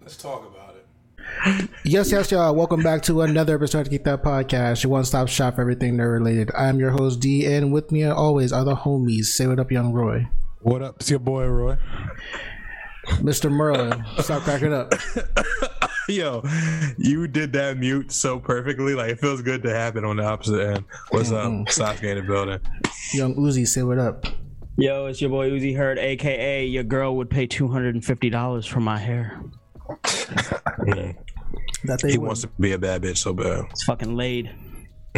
Let's talk about it. Yes, yes, y'all. Welcome back to another episode of Keep That Podcast, your one stop shop for everything nerd related. I'm your host, D, and with me, as always, are the homies. Say what up, young Roy. What up? It's your boy Roy. Mr. Merlin, stop cracking up. Yo, you did that mute so perfectly. Like it feels good to have it on the opposite end. What's up? Sasuke in the building. Young Uzi, say what up. Yo, it's your boy Uzi Herd, aka your girl would pay two hundred and fifty dollars for my hair. That they He would. wants to be a bad bitch so bad. It's fucking laid.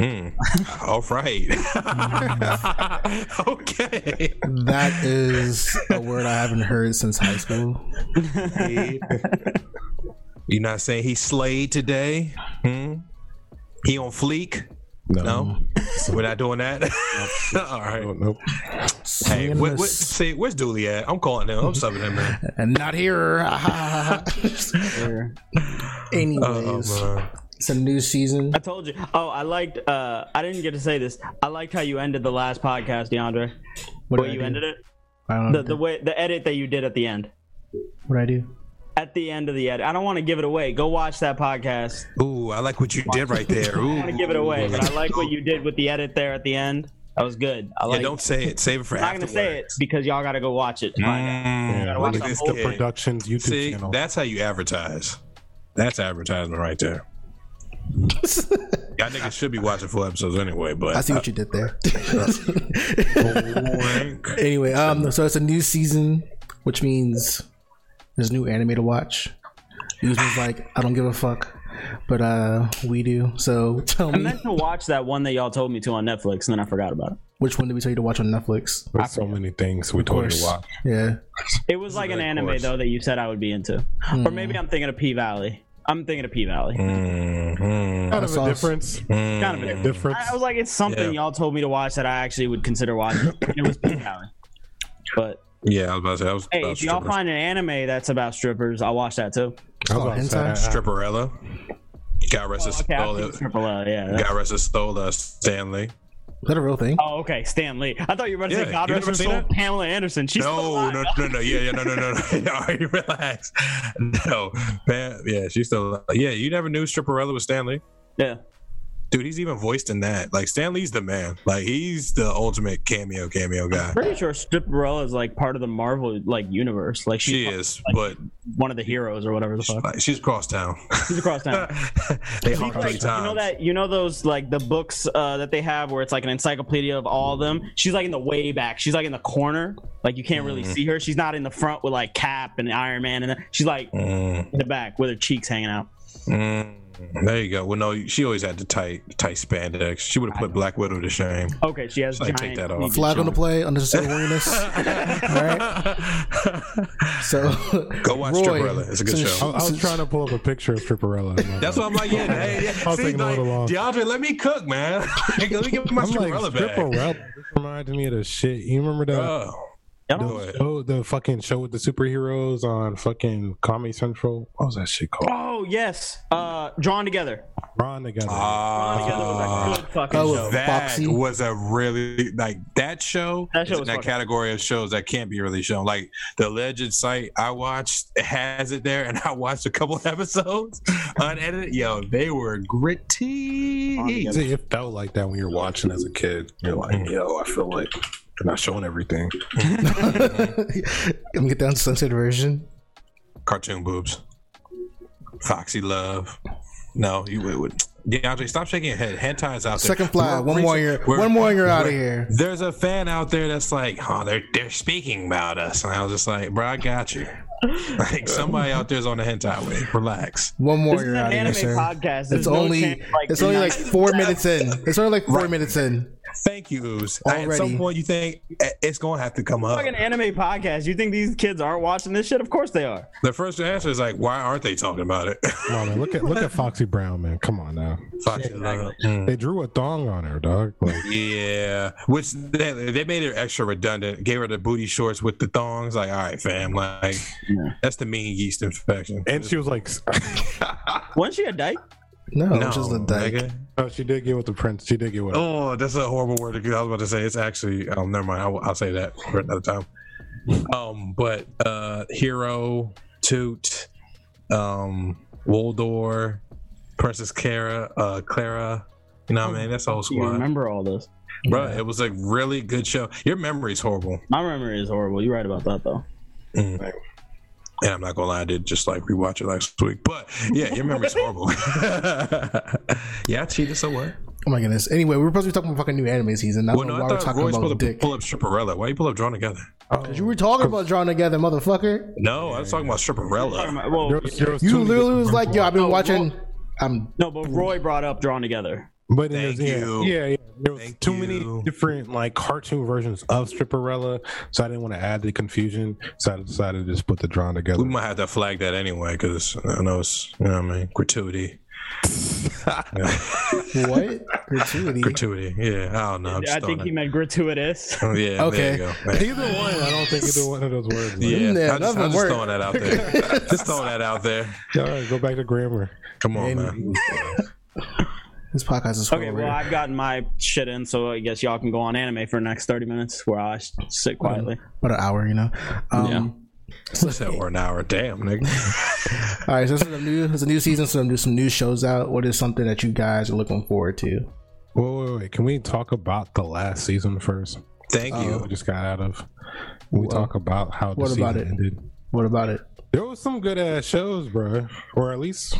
All right. okay. That is a word I haven't heard since high school. You not saying he slayed today? Hmm? He on fleek? No, we're not doing that. All right. Nope. Hey, what, what, see, where's Dooley at? I'm calling him. I'm subbing him, man. and not here. Anyways, Oh, man. it's a new season. I told you. Oh, I liked. uh I didn't get to say this. I liked how you ended the last podcast, DeAndre. What The way did I you do? ended it. I don't know The the way the edit that you did at the end. what I do. At the end of the edit. I don't want to give it away. Go watch that podcast. Ooh, I like what you did right there. Ooh. I want to give it away, but I like what you did with the edit there at the end. That was good. I like. Yeah, don't say it. Save it for I'm not gonna say it because y'all gotta go watch it. to find. Mm, gotta watch look at the this whole kid. Productions YouTube See, channel. that's how you advertise. That's advertisement right there. Y'all niggas should be watching full episodes anyway, but I see what you did there. Wank. anyway, um, so it's a new season, which means there's new anime to watch. Usually, like I don't give a fuck, but uh, we do. So tell me. I me, meant to watch that one that y'all told me to on Netflix, and then I forgot about it. which one did we tell you to watch on Netflix? There's so many things we told you to watch. Yeah, It was like an of anime course. though that you said I would be into, or maybe I'm thinking of P Valley. I'm thinking of P Valley. Mhm. Kind of a sauce. difference. Kind of a Difference. I was like, it's something Yeah. y'all told me to watch that I actually would consider watching. it was P Valley. But Yeah, I was about to say that was hey, about if y'all strippers. find an anime that's about strippers, I'll watch that too. I was about to hentai? say, I- Stripperella. God rest his Okay, I've soul. seen Triple L, yeah. God rest his soul, uh, Stan Lee. is that a real thing? Oh, okay, Stan Lee. I thought you were about to Yeah, say God you rest never her seen soul. it? Pamela Anderson. She's still No, alive. no, no, no, yeah, yeah, no, no, no, no. All right, relax. No, man, yeah, she's still. Yeah, you never knew Stripperella was Stan Lee. Yeah. Dude, he's even voiced in that. Like Stan Lee's the man. Like he's the ultimate cameo cameo guy. Pretty sure Stripperella is like part of the Marvel like universe. Like she's She is, but one of the heroes or whatever the fuck. like, she's across town. She's across town. they She's hung three like, times. you know that you know those like the books uh, that they have where it's like an encyclopedia of all of them. She's like in the way back. She's like in the corner. Like you can't really Mm-hmm. see her. She's not in the front with like Cap and Iron Man, and then she's like Mm, in the back with her cheeks hanging out. mm. Mm-hmm. there you go. Well, no, she always had the tight, tight spandex. She would have put Black Widow to shame. Okay, she has Like, giant. take that off. Flag on the play, unnecessary horniness. So Go watch Roy, Stripperella. It's a good since- show. I, I was trying to pull up a picture of Stripperella. That's what I'm like. Yeah, hey, yeah. I was See, taking a like, little long. DeAndre, let me cook, man. let me get my I'm like back. Stripperella. Reminded me of the shit. You remember that? Oh, Y'all do it. show, the fucking show with the superheroes on fucking Comedy Central. What was that shit called? Oh yes, uh, drawn together. Drawn together. Drawn together was a Ah. good fucking Oh, show. that Foxy. was a really like that show. That show is was in that category of shows that can't be really shown. Like the alleged site I watched has it there, and I watched a couple episodes unedited. Yo, they were gritty. See, it felt like that when you're watching as a kid. You're like, yo, I feel like they're not showing everything. I'm get down to sunset version. Cartoon boobs, Foxy Love. No, you would. would. DeAndre, stop shaking your head. Hentai is out there. Second flag. We're- One more we're- year. we're- One more and you're out of here. There's a fan out there that's like, oh, they're they're speaking about us, and I was just like, bro, I got you. Like somebody out there's on the hentai wave. Relax. One more, This is you're out of here, anime sir. podcast. There's It's no only chance, like, it's only not like four minutes in. It's only like four Right. minutes in. Thank you, Ooze. At some point, you think eh, it's gonna have to come up. Fucking anime podcast. You think these kids aren't watching this shit? Of course they are. The first answer is like, why aren't they talking about it? Come on, man. Look at look at Foxy Brown, man. Come on now. Foxy Love. Mm. They drew a thong on her, dog. Like, Yeah, which they, they made it extra redundant. Gave her the booty shorts with the thongs. Like, all right, fam, like that's the mean yeast infection. and she was like, Wasn't she a dyke? No, no, it's just a dyke. nigga. oh, she did get with the prince. She did get with. Oh, that's a horrible word. to- I was about to say it's actually. Um, never mind. I'll, I'll say that for another time. Um, but uh, hero, toot, um, Wooldoor, Princess Clara, uh, Clara. You know what I mean? That's the whole You remember all this? bro. It was a really good show. Your memory's horrible, My memory is horrible. You're right about that though. And I'm not gonna lie, I did just like rewatch it last week. But yeah, your memory's horrible. yeah, I cheated. So what? Oh my goodness. Anyway, we were supposed to be talking about fucking new anime season. I Well, don't no, know I we're thought talking Roy's about supposed to dick. pull up Stripperella. Why you pull up Drawn Together? Because you were talking about drawing together, motherfucker. No, I was talking about Stripperella. Well, There was- there was You too literally was like, "Yo, I've been No, watching." Oh, I'm no, but Roy brought up Drawn Together. But Thank there's- yeah, you. Yeah, yeah. There was Thank too you. many different like cartoon versions of Stripperella, so I didn't want to add the confusion. So I decided to just put the drawing together. We might have to flag that anyway because I know it's you know what I mean gratuity. what gratuity? Gratuity. Yeah, I don't know. I'm just I think throwing he meant gratuitous. it- Yeah. Okay. There you go. Either one, I don't think either one of those words. Yeah, Yeah, I'm just, I'm just throwing that out there. just throwing that out there. All right, go back to grammar. Come on, And- man. This podcast is Okay, horrible. well, I've gotten my shit in, so I guess y'all can go on anime for the next 30 minutes where I sit quietly. What an hour, you know. Um, What's that for an hour? Damn, nigga. All right, so some new, it's a new season, so I'm do some new shows out. What is something that you guys are looking forward to? Wait, wait, wait. Can we talk about the last season first? Thank We you. just got out of. Can we Well, talk about how the what season about it? ended? What about it? There was some good ass shows, bro, or at least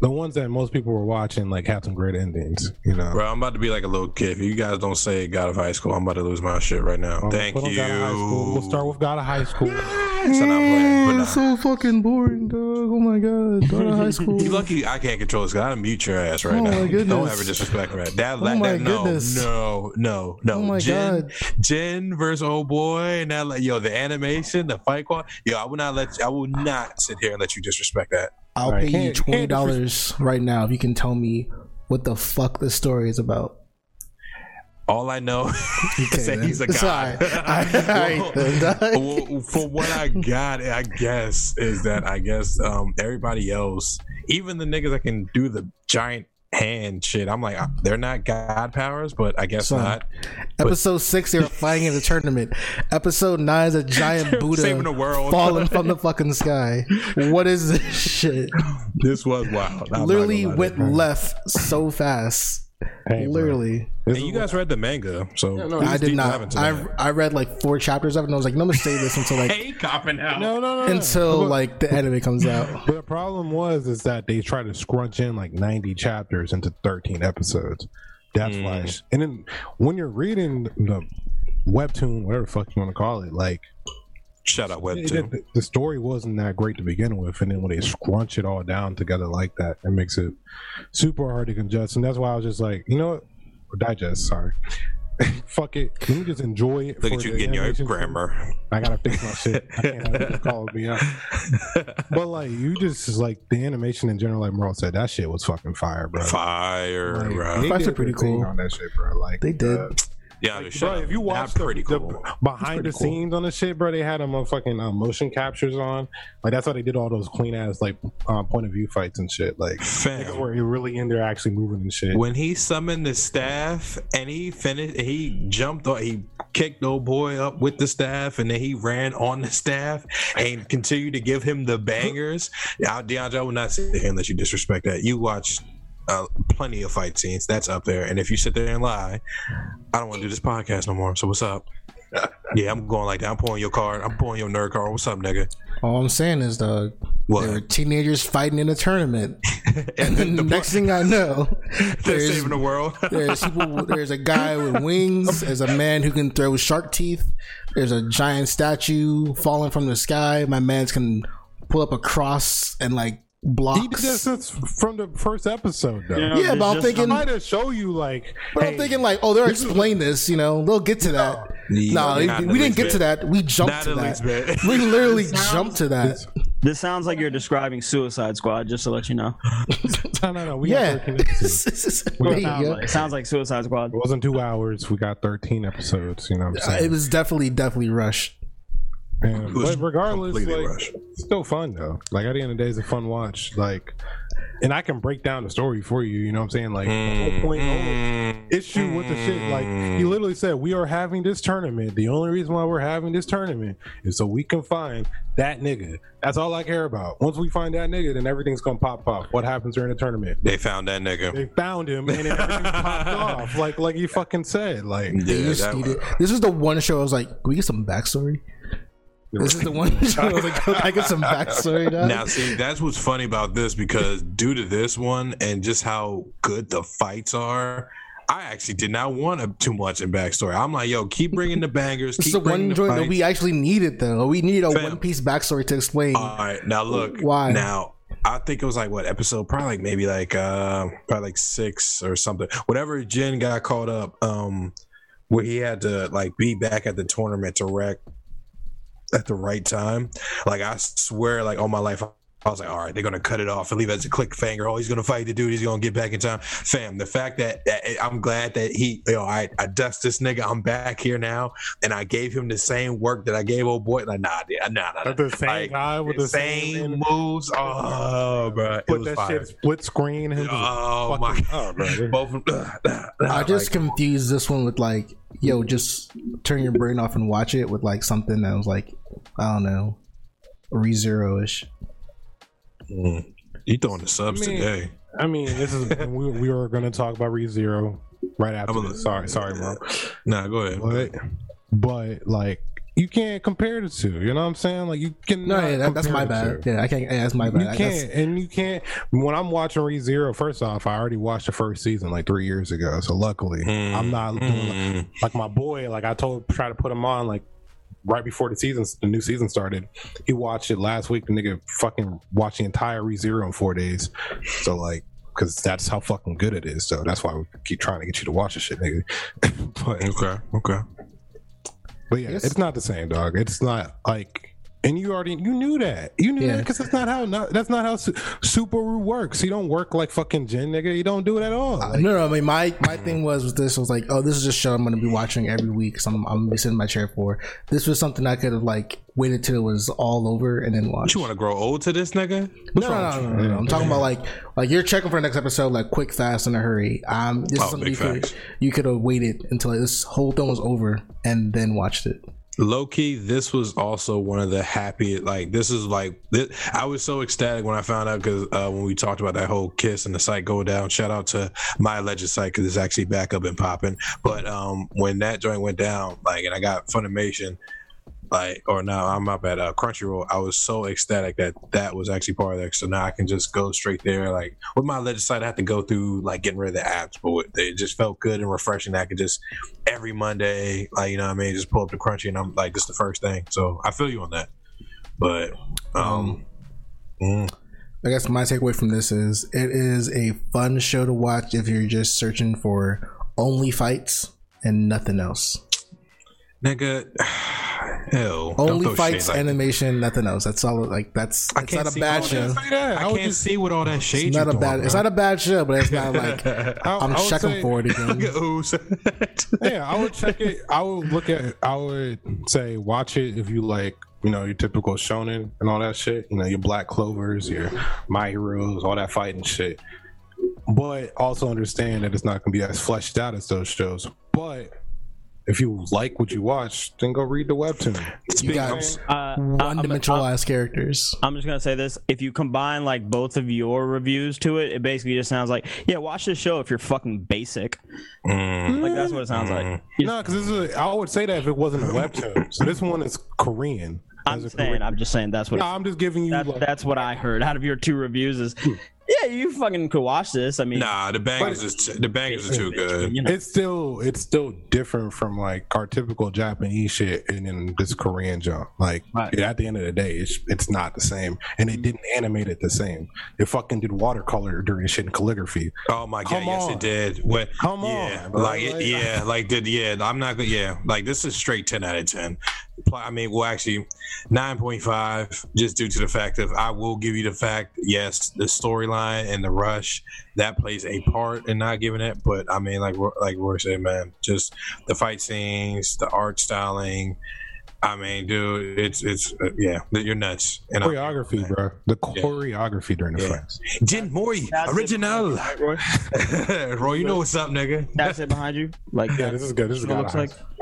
the ones that most people were watching, like had some great endings. You know, Bro, I'm about to be like a little kid. If you guys don't say God of High School, I'm about to lose my shit right now. Um, Thank put on you. God of High School. We'll start with God of High School. So not playing, so fucking boring, dog. Oh my god, God of high school. You lucky I can't control this. this. 'cause I mute your ass right Oh now. my Don't ever disrespect me. That, Oh that, my that no, goodness. no, no, no. Oh my Jen, God. Jin versus old boy, and that like yo, the animation, the fight quad. Yo, I will not let. I will not sit here and let you disrespect that. I'll Alright, pay you can't- can't twenty dollars right now if you can tell me what the fuck this story is about. All I know is that then. he's a god. alright. Alright, then, dog. well, from what I got, I guess is that I guess um, everybody else, even the niggas that can do the giant hand shit, I'm like, uh, they're not god powers, but I guess Son. not. Episode six, they're fighting in the tournament. Episode nine is a giant Buddha Saving the world. falling from the fucking sky. What is this shit? This was wild. I'm Literally went left so fast. Hey, Literally, And you guys read the manga, so no, I did not. I that. I read like four chapters of it, and I was like, no, I'm gonna save this until like Hey, copping out. No, no, no, no. until But- like the anime comes out. But the problem was is that they tried to scrunch in like 90 chapters into 13 episodes. That's Mm. why. And then when you're reading the webtoon, whatever the fuck you want to call it, like Shut up, it- Webtoon. it- the story wasn't that great to begin with, and then when they scrunch it all down together like that, it makes it super hard to digest. And that's why I was just like, you know what? Or digest, sorry. Fuck it. Let me just enjoy it. Look for at you getting your grammar. I gotta fix my shit. I can't have people calling me out. But like, you just like the animation in general, like Merle said, that shit was fucking fire, bro. Fire, Like, bro. they Fights did are pretty cool. on that shit, bro. Like They did. uh, Yeah, like, bro, if you watch the, pretty the behind the cool. scenes on the shit, bro, they had them fucking uh, motion captures on. Like that's why they did all those clean ass like uh, point of view fights and shit. Like Fam. were really in there actually moving and shit. When he summoned the staff and he finished, he jumped on, he kicked old boy up with the staff, and then he ran on the staff and continued to give him the bangers. Now, DeAndre, I will not sit here and let you disrespect that. You watch uh, plenty of fight scenes. That's up there. And if you sit there and lie, I don't want to do this podcast no more. So what's up? Yeah, I'm going like that. I'm pulling your card. I'm pulling your nerd card. What's up, nigga? All I'm saying is, dog, What? there were teenagers fighting in a tournament, and and then the next thing I know, they're there's saving the world. There's people. There's a guy with wings. There's a man who can throw shark teeth. There's a giant statue falling from the sky. My man's can pull up a cross and like he did blocks. this from the first episode though. You know, Yeah, but I'm just- thinking- I might have show you like. But I'm thinking like, oh, they'll explain this. You know, they'll get to that. Yeah, no, not we, didn't least get bit. to that. We jumped Not to that. We literally jumped to that. This sounds like you're describing Suicide Squad, just to let you know. no, no, no. We Yeah. got 13 episodes. there It sounds, like, it sounds like Suicide Squad. It wasn't two hours. We got 13 episodes. You know what I'm Uh, saying? It was definitely, definitely rushed. And- but regardless, like, rushed. it's still fun though. Like at the end of the day, it's a fun watch. Like and I can break down the story for you. You know what I'm saying? Like the whole point, the whole issue with the shit. Like he literally said, we are having this tournament. The only reason why we're having this tournament is so we can find that nigga. That's all I care about. Once we find that nigga, then everything's gonna pop pop. What happens during the tournament? They found that nigga. They found him and then everything popped off. Like like you fucking said. Like Yeah, just that- this is the one show I was like, can we get some backstory? This is the one show I was like, I get some backstory now. Now, see, that's what's funny about this because due to this one and just how good the fights are, I actually did not want a, too much in backstory. I'm like, yo, keep bringing the bangers. Keep the one the joint that we actually needed, though. We needed a Fam. one piece backstory to explain. All right, now look. Why? Now, I think it was like what episode? Probably like maybe like uh probably like six or something. Whatever Jin got caught up, um, where he had to like be back at the tournament to wreck at the right time. Like I swear, like all my life. I was like, all right, they're gonna cut it off and leave it as a click cliffhanger. Oh, he's gonna fight the dude. He's gonna get back in time. Fam, the fact that, that I'm glad that he, you know, I, I dust this nigga. I'm back here now, and I gave him the same work that I gave old boy. Like, nah, dude, nah, nah, nah. the same Like, guy with the same, same, moves. Oh, bro, it put was that fire. shit split screen. Him just Oh my fucking- oh, bro. both. of them- I just like, confused this one with like, yo, just turn your brain off and watch it with like something that was like, I don't know, re zero ish. Mm, you throwing the subs I mean, today. I mean, this is we, we were going to talk about ReZero right after. I'm a- this. Sorry, sorry, bro. Nah, go ahead. But but like you can't compare the two. You know what I'm saying? Like you can. No, yeah, that, that's my bad. Yeah, I can't. Yeah, that's my bad. You I can't, guess- and you can't. When I'm watching ReZero, first off, I already watched the first season like three years ago. So luckily, I'm not doing like, Mm, like my boy. Like I told, try to put him on like right before the season, the new season started. He watched it last week. The nigga fucking watched the entire ReZero in four days. So like, because that's how fucking good it is. So that's why we keep trying to get you to watch the shit, nigga. but okay, okay. but yeah, Yes. it's not the same, dog. It's not like, and you already you knew that. You knew Yeah. that because that's not how not, that's not how Su- Subaru works. He don't work like fucking Jin, nigga. You don't do it at all. Like, no, no. I mean, my my thing was with this was like, oh, this is a show I'm going to be watching every week. So I'm, I'm gonna be sitting in my chair for. This was something I could have like waited till it was all over and then watch. You want to grow old to this nigga? No, no, no, no, no, no. I'm talking about like like you're checking for the next episode, like quick, fast, in a hurry. Um, this Oh, is something big you could you could have waited until this whole thing was over and then watched it. Low key, this was also one of the happy. Like this is like this, I was so ecstatic when I found out because uh, when we talked about that whole KissAnime site go down. Shout out to my alleged site because it's actually back up and popping. But um, when that joint went down, like, and I got Funimation, like, or now I'm up at uh, Crunchyroll. I was so ecstatic that that was actually part of that. So now I can just go straight there. Like with my site, I have to go through like getting rid of the apps, but it just felt good and refreshing. I could just every Monday, like you know what I mean, just pull up the crunchy and I'm like, this is the first thing. So I feel you on that. But um, mm, I guess my takeaway from this is it is a fun show to watch if you're just searching for only fights and nothing else. nigga, hell, Only fights, shade like animation, nothing else. That's all. Like that's I it's can't a bad show. that. say that. I, I can't just- see what all that shade. It's not a bad. throwing, It's not a bad show, but it's not like I, I'm I checking say- for it again. Ooze. yeah, I would check it. I would look at. I would say watch it if you like. You know your typical shonen and all that shit. You know your Black Clovers, your My Heroes, all that fighting shit. But also understand that it's not going to be as fleshed out as those shows. But if you like what you watch, then go read the webtoon. You got Uh, one dimensional ass characters. I'm just gonna say this: if you combine like both of your reviews to it, it basically just sounds like, yeah, watch this show if you're fucking basic. Mm, Like that's what it sounds like. You- No, because this is. A, I would say that if it wasn't a webtoon. So this one is Korean. I'm saying, Korean- I'm just saying that's what No, I'm just giving you. that, like, that's what I heard out of your two reviews. Is yeah, you fucking could watch this. I mean, Nah, the bangers is t- the bangers are too good. you know, it's still it's still different from like our typical Japanese shit and then this Korean jump. Like Right. at the end of the day, it's it's not the same, and they didn't animate it the same. They fucking did watercolor during shit and calligraphy. Oh my god, Come yes on. it did. When, Come yeah, on, bro. like it, Like- yeah, like did yeah. I'm not gonna yeah, like this is straight ten out of ten. I mean, well, actually, nine point five, just due to the fact of I will give you the fact. Yes, the storyline and the rush that plays a part in not giving it. But I mean, like Ro- like Roy said, man, just the fight scenes, the art styling. I mean, dude, it's it's uh, yeah, you're nuts. And I- choreography, bro. The choreography during the Yeah. fights. Jin Mori, That's it. original. Right, Roy? Roy, you know what's up, nigga. That's it behind you. Like Yeah, this is good. This is what it good. looks like.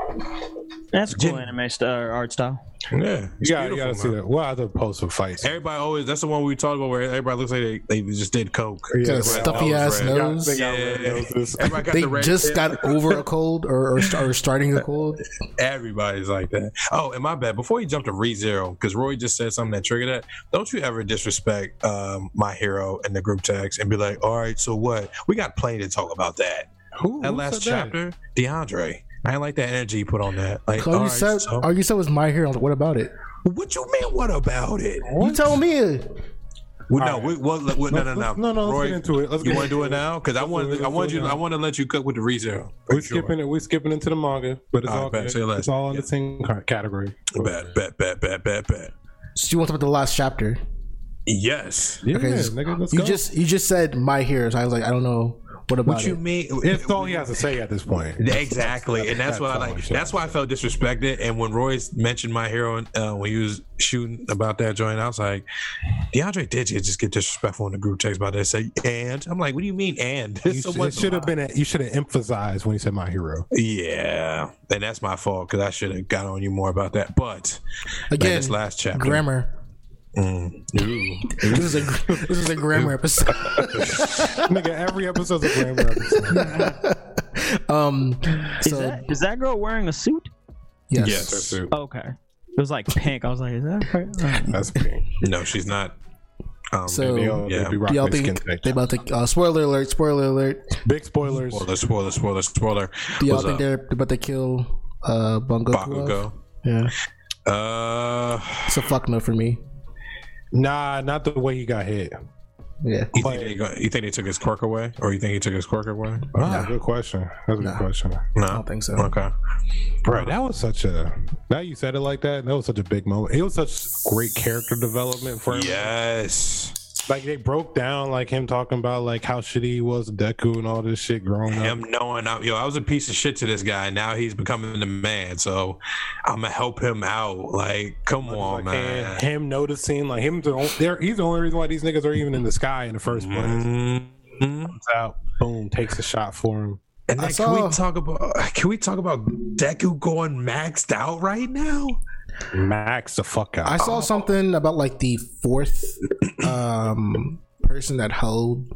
That's cool Jin- anime st- uh, art style. Yeah, it's Yeah, you gotta see that. Well, I have to post some fights. Everybody always that's the one we talked about where everybody looks like they, they just did coke. Yeah, Got a right. stuffy ass red. nose. They got red Yeah. noses. Got They the just tip. got over a cold or, or, or starting a cold. Everybody's like that. Oh, and my bad. Before you jump to Re Zero, because Roy just said something that triggered that. Don't you ever disrespect um, my hero in the group text and be like, "All right, so what? We got plenty to talk about that." Who, That who last said that? chapter, DeAndre. I like that energy you put on that. Like, All all you right, said, so- all you said was my hero. What about it? what you mean? What about it? You tell me. Well, no, All we, well, well, no, no, no, Let's- no, no, let's get into it. Let's you want to do it now? Because I want. I want you, I want to let you cook with the Re Zero. We skipping it. We're skipping into the manga, but it's All all, right, bet. good. It's all in the same category. Bet, bet, bet, bet, bet, bet. So you want to talk about the last chapter? Yes. Yeah, Okay, just- nigga, let's You go. just you just said my heroes. I was like, I don't know what about What you it. mean? It's all he has to say at this point. Exactly, and that's, what I like. shit. That's why I felt disrespected. And when Royce mentioned my hero uh, when he was shooting about that joint, I was like, DeAndre did you just get disrespectful in the group text about that? Say and I'm like, what do you mean and? You so should, it should have been. A, you should have emphasized when he said "my hero." Yeah, and that's my fault because I should have got on you more about that. But man, Again, this last chapter, grammar. Mm. This is a this is a grammar episode. Nigga, every episode's a grammar episode. Um, Is that is that girl wearing a suit? yes, Yes. That's it. Okay. It was like pink. I was like, is that right? Uh, That's pink. No, she's not. Um, So- They all Yeah. they be Do y'all think they about to? Uh, spoiler alert! Spoiler alert! Big spoilers. spoiler, spoiler, spoiler, spoiler. Do y'all What's think up? they're about to kill uh Bungo? Bakugo. Yeah, Uh, it's a fuck no for me. Nah, not the way he got hit. Yeah, you think, they go, you think they took his quirk away, or you think he took his quirk away? Oh, good question. That's a good question. No, I don't think so. Okay. Bro, that was such a. Now you said it like that. That was such a big moment. It was such great character development for him. Yes. Like they broke down like him talking about like how shitty he was Deku and all this shit growing Him up. Him knowing, I, yo, I was a piece of shit to this guy. Now he's becoming the man, so I'm gonna help him out. Like, come on, Like, man. and him noticing like him. The, there, he's the only reason why these niggas are even in the sky in the first place. Mhm. Comes out, boom, takes a shot for him. And I then can we talk about? Can we talk about Deku going maxed out right now? Max the fuck out. I saw something about like the fourth um person that held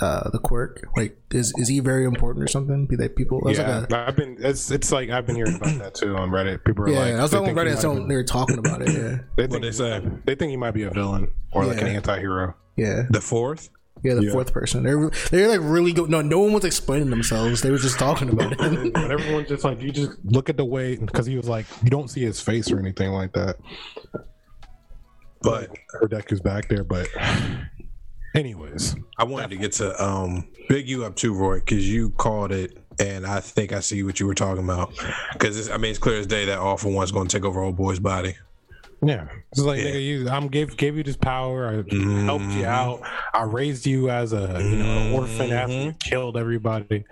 uh the quirk. Like, is is he very important or something? Be that people? That's yeah, like a, I've been. It's it's like I've been hearing about that too on Reddit. People are yeah, like, I was they on Reddit. might So they were talking about it. Yeah, They What think they say? they think he might be a villain or like an Yeah. anti-hero. yeah, The fourth? Yeah. The Yeah. fourth person. They're they're like really go. No, no one was explaining themselves. They were just talking about it. but everyone's just like, you just look at the way because he was like, you don't see his face or anything like that. But Her deck is back there, but anyways, I wanted to get to um big you up too, Roy, because you called it, and I think I see what you were talking about. Because I mean, it's clear as day that All For One's going to take over old boy's body. Yeah, it's like Yeah. nigga, you, I'm gave gave you this power. I helped you Mhm. out. I raised you as a you know an orphan after you killed everybody.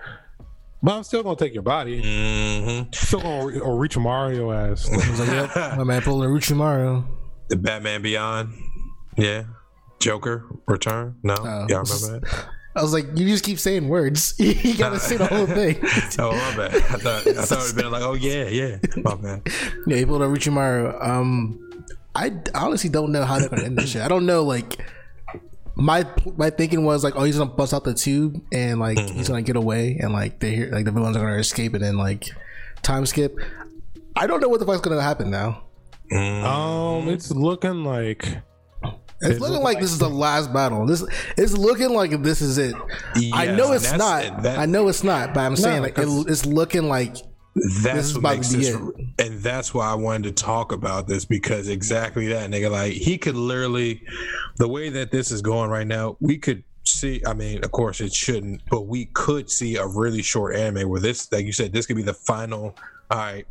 But I'm still gonna take your body. Mm-hmm. Still gonna re- or reach Mario ass. I was like, yep, my man pulling Orochimaru. The Batman Beyond, yeah. Joker Return. No, Oh. y'all remember that? I was like, you just keep saying words. you gotta say the whole thing. Oh my bad. I thought I thought it would have been like, oh yeah, yeah. My bad. Yeah, he pulled a Orochimaru. Um, I honestly don't know how they're gonna end this shit. I don't know. Like, my my thinking was like, oh, he's gonna bust out the tube and like he's gonna get away and like they hear like the villains are gonna escape and then like time skip. I don't know what the fuck's gonna happen now. Mm. Um, it's looking like It's It looking look like this is the last battle. This it's looking like this is it. I know it's not. that- I know it's not. But I'm saying like it, 'cause- it's looking like That's what makes this, and that's why I wanted to talk about this because exactly that nigga. Like he could literally, the way that this is going right now, we could see. I mean, of course it shouldn't, but we could see a really short anime where this, like you said, this could be the final. All right,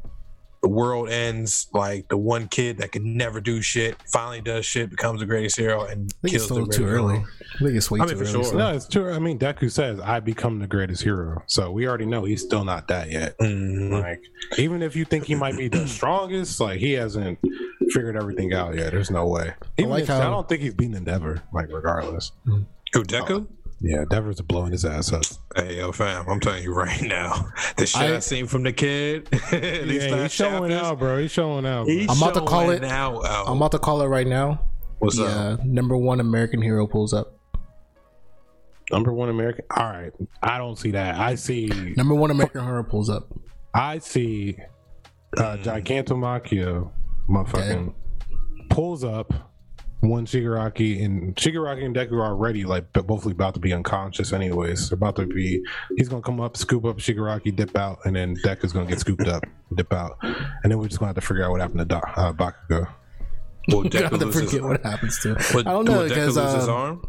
the world ends, like the one kid that can never do shit finally does shit, becomes the greatest hero, and I think it's kills the still too greatest early. hero. I think it's way I too mean, for early. sure. so- No, it's true. I mean, Deku says, "I become the greatest hero," so we already know he's still not that yet. Mhm. Like, even if you think he might be the strongest, like he hasn't figured everything out yet. There's no way. Even like if- how- I don't think he's beaten Endeavor. Like, regardless. Who Deku? Yeah, Endeavor's blowing his ass up. Hey yo, fam! I'm telling you right now, the shit I, I- seen from the kid. yeah, he's showing chapters, out, bro. He's showing out. bro. He's I'm about to call it- Out, out. I'm about to call it right now. What's the up? number one American hero pulls up. Number one American. All right, I don't see that. I see. Number one American hero pulls up. I see. Uh, Gigantomachia, motherfucking pulls up. One Shigaraki and Shigaraki and Deku are already like b- both about to be unconscious, anyways. They're about to be. He's gonna come up, scoop up Shigaraki, dip out, and then Deku's gonna get scooped up, dip out, and then we're just gonna have to figure out what happened to Do- uh, Bakugo. Will Deku have to lose his, forget what happens to. would, I don't know will Deku because lose his uh, arm?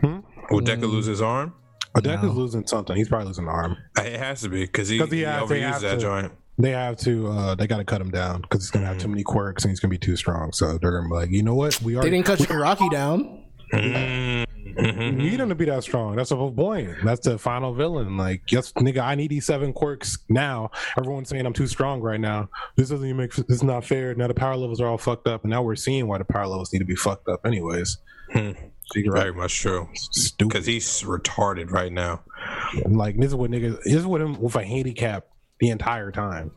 Hmm? Will Deku lose his arm? Oh, Deku's losing something. He's probably losing an arm. Uh, It has to be because he, 'Cause he he overused that to- joint. They have to. uh They got to cut him down because he's gonna have too many quirks and he's gonna be too strong. So they're gonna be like, you know what? We are. they didn't cut Shigaraki down. Mm, mhm. We need him to be that strong. That's the whole point. That's the final villain. Like, yes, nigga, I need these seven quirks now. Everyone's saying I'm too strong right now. This doesn't even make. This is not fair. Now the power levels are all fucked up, and now we're seeing why the power levels need to be fucked up, anyways. Hmm. So you're Very right. much true. Stupid. Because he's retarded right now. Like this is what nigga. This is what him with a handicap the entire time.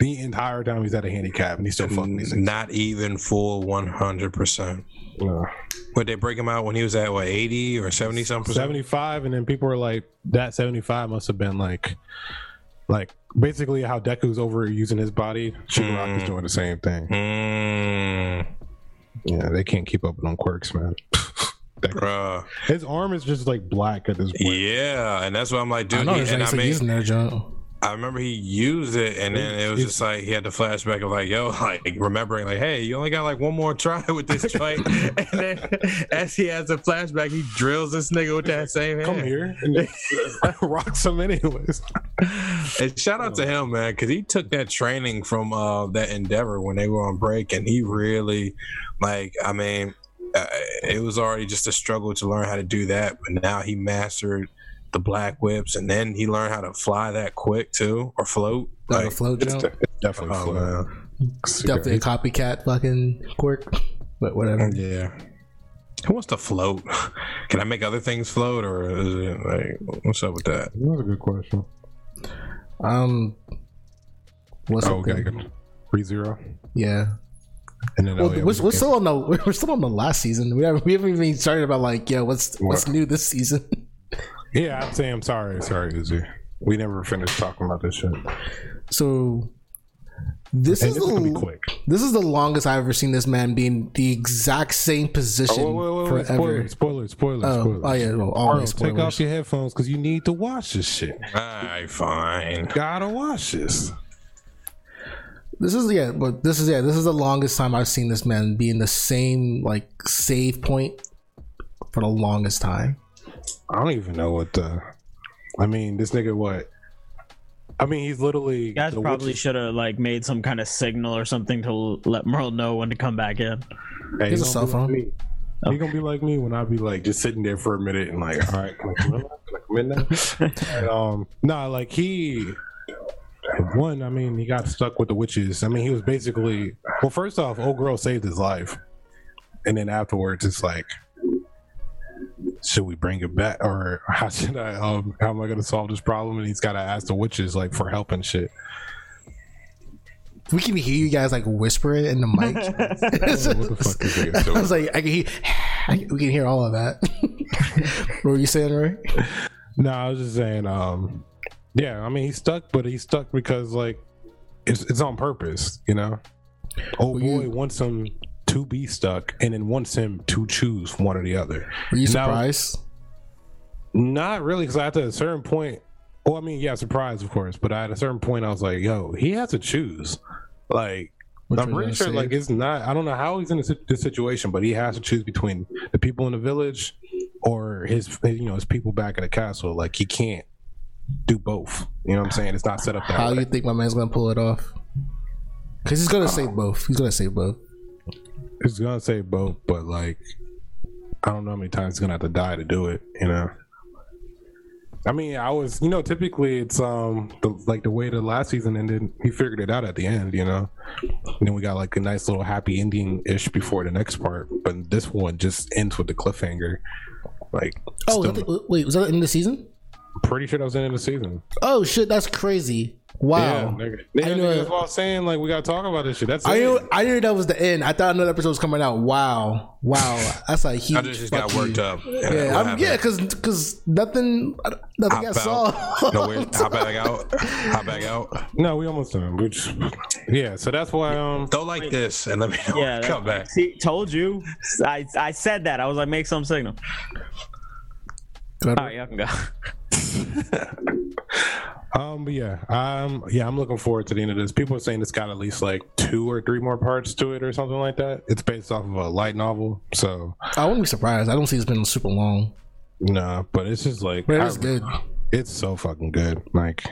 The entire time he's at a handicap, and he's still fucking these things. Not even full 100%. No. Would they break him out when he was at what 80 or 70 something percent? 75 and then people were like that 75 must have been like like basically how Deku's over using his body Shigaraki's Mm. doing the same thing Mm, yeah they can't keep up with them quirks man bruh. his arm is just like black at this point Yeah, and that's why I'm like, I dude. know he- there's and I actually mean, using that junk. I remember he used it, and then it was just like he had the flashback of like, yo, like remembering, like, hey, you only got like one more try with this joint, and then as he has a flashback, he drills this nigga with that same hand. come here. And rocks him anyways. And shout out to him, man, because he took that training from uh, that Endeavor when they were on break, and he really, like, I mean, uh, it was already just a struggle to learn how to do that, but now he mastered the black whips, and then he learned how to fly that quick too, or float. Like, Like, float it's, jump. definitely oh flow. man, Definitely a copycat fucking quirk. But whatever. yeah. Who wants to float? Can I make other things float, or is it like what's up with that? That's a good question Um, what's oh up? okay there? Yeah. and then Well, oh, yeah, we're, we we're still on the we're still on the last season. We haven't we haven't even started about like yeah what's what's What? new this season. yeah I'd say I'm sorry sorry Uzi we never finished talking about this shit So this and is this is gonna be the quick this is the longest I've ever seen this man be in the exact same position Oh, wait, wait, wait, forever. Spoilers, spoilers, spoilers, Oh, spoilers. oh yeah, well, Arnold, take off your headphones because you need to watch this shit. Alright, fine. Gotta watch this. This is yeah, but this is yeah, this is the longest time I've seen this man be in the same like save point for the longest time. I don't even know what the. I mean, this nigga, what? I mean, he's literally. You guys probably witch- should have like made some kind of signal or something to l- let Merle know when to come back in. Hey, He's a cell phone. Like me. He gonna be like me when I be like just sitting there for a minute and like, all right, can I come in? now? Can I come in now? and, um, nah, like he. One, I mean, he got stuck with the witches. I mean, he was basically. Well, first off, old girl saved his life, and then afterwards, it's like, should we bring it back, or how should I? Um, how am I gonna solve this problem? And he's got to ask the witches like for help and shit. We can hear you guys like whispering in the mic. what the fuck is I was like, I can hear, I can- we can hear all of that. what were you saying, Ray? No, I was just saying, um, yeah, I mean he's stuck, but he's stuck because like it's it's on purpose, you know. Oh Well, you- boy wants him to be stuck, and then wants him to choose one or the other. Were you Now- surprised? Not really, because at a certain point, well, I mean, yeah, surprise, of course, but at a certain point, I was like, yo, he has to choose. Like, Which I'm pretty sure, save? like, it's not. I don't know how he's in this, this situation, but he has to choose between the people in the village or his, you know, his people back at the castle. Like, he can't do both. You know what I'm saying? It's not set up that How way. you think my man's gonna pull it off? Because he's gonna uh, say both. He's gonna say both. It's gonna say both, but like, I don't know how many times he's gonna have to die to do it. You know. I mean, I was, you know, typically it's um the, like the way the last season ended. He figured it out at the end, you know. And then we got like a nice little happy ending ish before the next part, but this one just ends with the cliffhanger. Like, Oh, still- the, wait, was that in the season? Pretty sure that was the end of the season. Oh shit, that's crazy. Yeah, Wow. nigga. I Yeah, know that's what I was saying. Like, we gotta talk about this shit. That's I it. knew I knew that was the end. I thought another episode was coming out. Wow, wow, that's like huge. I just, just fuck got worked up. Yeah, I'm, yeah, because because nothing nothing I saw. No, wait, hop back out. Hop back out. No, we almost done. We just, yeah, so that's why um Go like this and let me. Yeah, Come back. See, told you. I I said that. I was like, make some signal. All right, y'all can go. um but yeah um yeah I'm looking forward to the end of this. People are saying it's got at least like two or three more parts to it or something like that. It's based off of a light novel, so I wouldn't be surprised. I don't see it's been super long, nah. But it's just like but it I- good. It's so fucking good. Like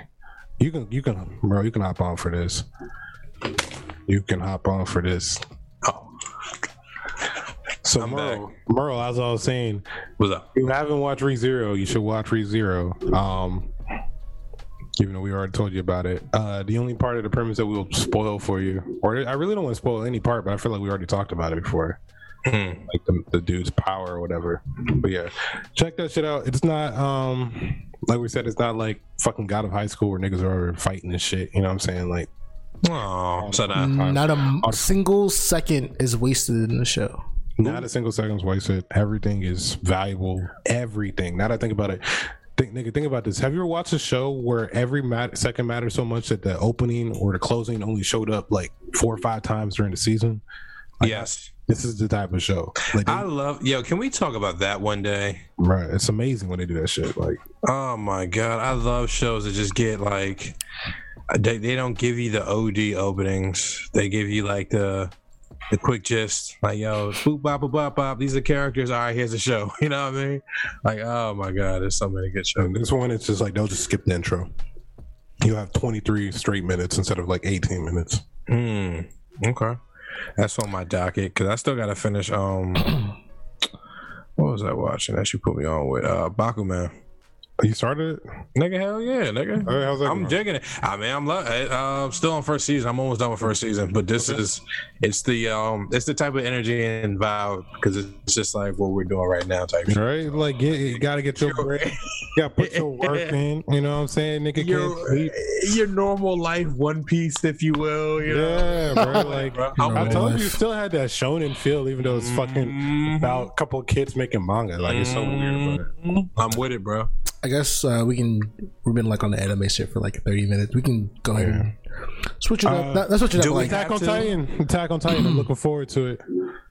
you can you can bro you can hop on for this. You can hop on for this. So I'm Merle, Merle, as I was saying, what's up? If you haven't watched ReZero, you should watch ReZero. Um, even though we already told you about it. Uh, the only part of the premise that we'll spoil for you, or I really don't want to spoil any part, but I feel like we already talked about it before, Hmm. like the, the dude's power or whatever. But yeah, check that shit out. It's not um like we said, it's not like fucking God of High School where niggas are fighting and shit. You know what I'm saying? Like, Oh, so that Not a m- single second is wasted in the show. Not a single second's wasted. Everything is valuable. Everything. Now that I think about it, think, nigga, think about this. Have you ever watched a show where every mat- second matters so much that the opening or the closing only showed up like four or five times during the season? yes. This is the type of show. Like, they- I love yo. Can we talk about that one day? right? It's amazing when they do that shit. Like, Oh my god, I love shows that just get like they, they don't give you the OD openings. They give you like the the quick gist, like yo, boop bop bop bop bop. These are characters. All right, here's the show. You know what I mean? Like, oh my god, there's so many good shows. and this one, it's just like they'll just skip the intro. You have 23 straight minutes instead of like 18 minutes. Hmm. Okay, that's on my docket because I still gotta finish. Um, what was I watching? That you put me on with uh Bakuman. You started it? Nigga, hell yeah, nigga. All right, how's that I'm going? digging it. I mean, I'm lo- uh, still on first season. I'm almost done with first season, but this is it's the um it's the type of energy and vibe because it's just like what we're doing right now type shit. Right? Like, get, you gotta get your break. You gotta put your work in. You know what I'm saying? Nigga can't Your your normal life One Piece, if you will. You know? Yeah, bro. Like Bro, I Normal told you, life. you still had that shonen feel, even though it's fucking Mhm. about a couple of kids making manga. Like it's so weird. But I'm with it, bro. I guess uh, we can. We've been like on the anime shit for like 30 minutes. We can go ahead and switch it up. Uh, That- That's what you do up we like Attack on Titan. Attack on Titan. I'm looking forward to it.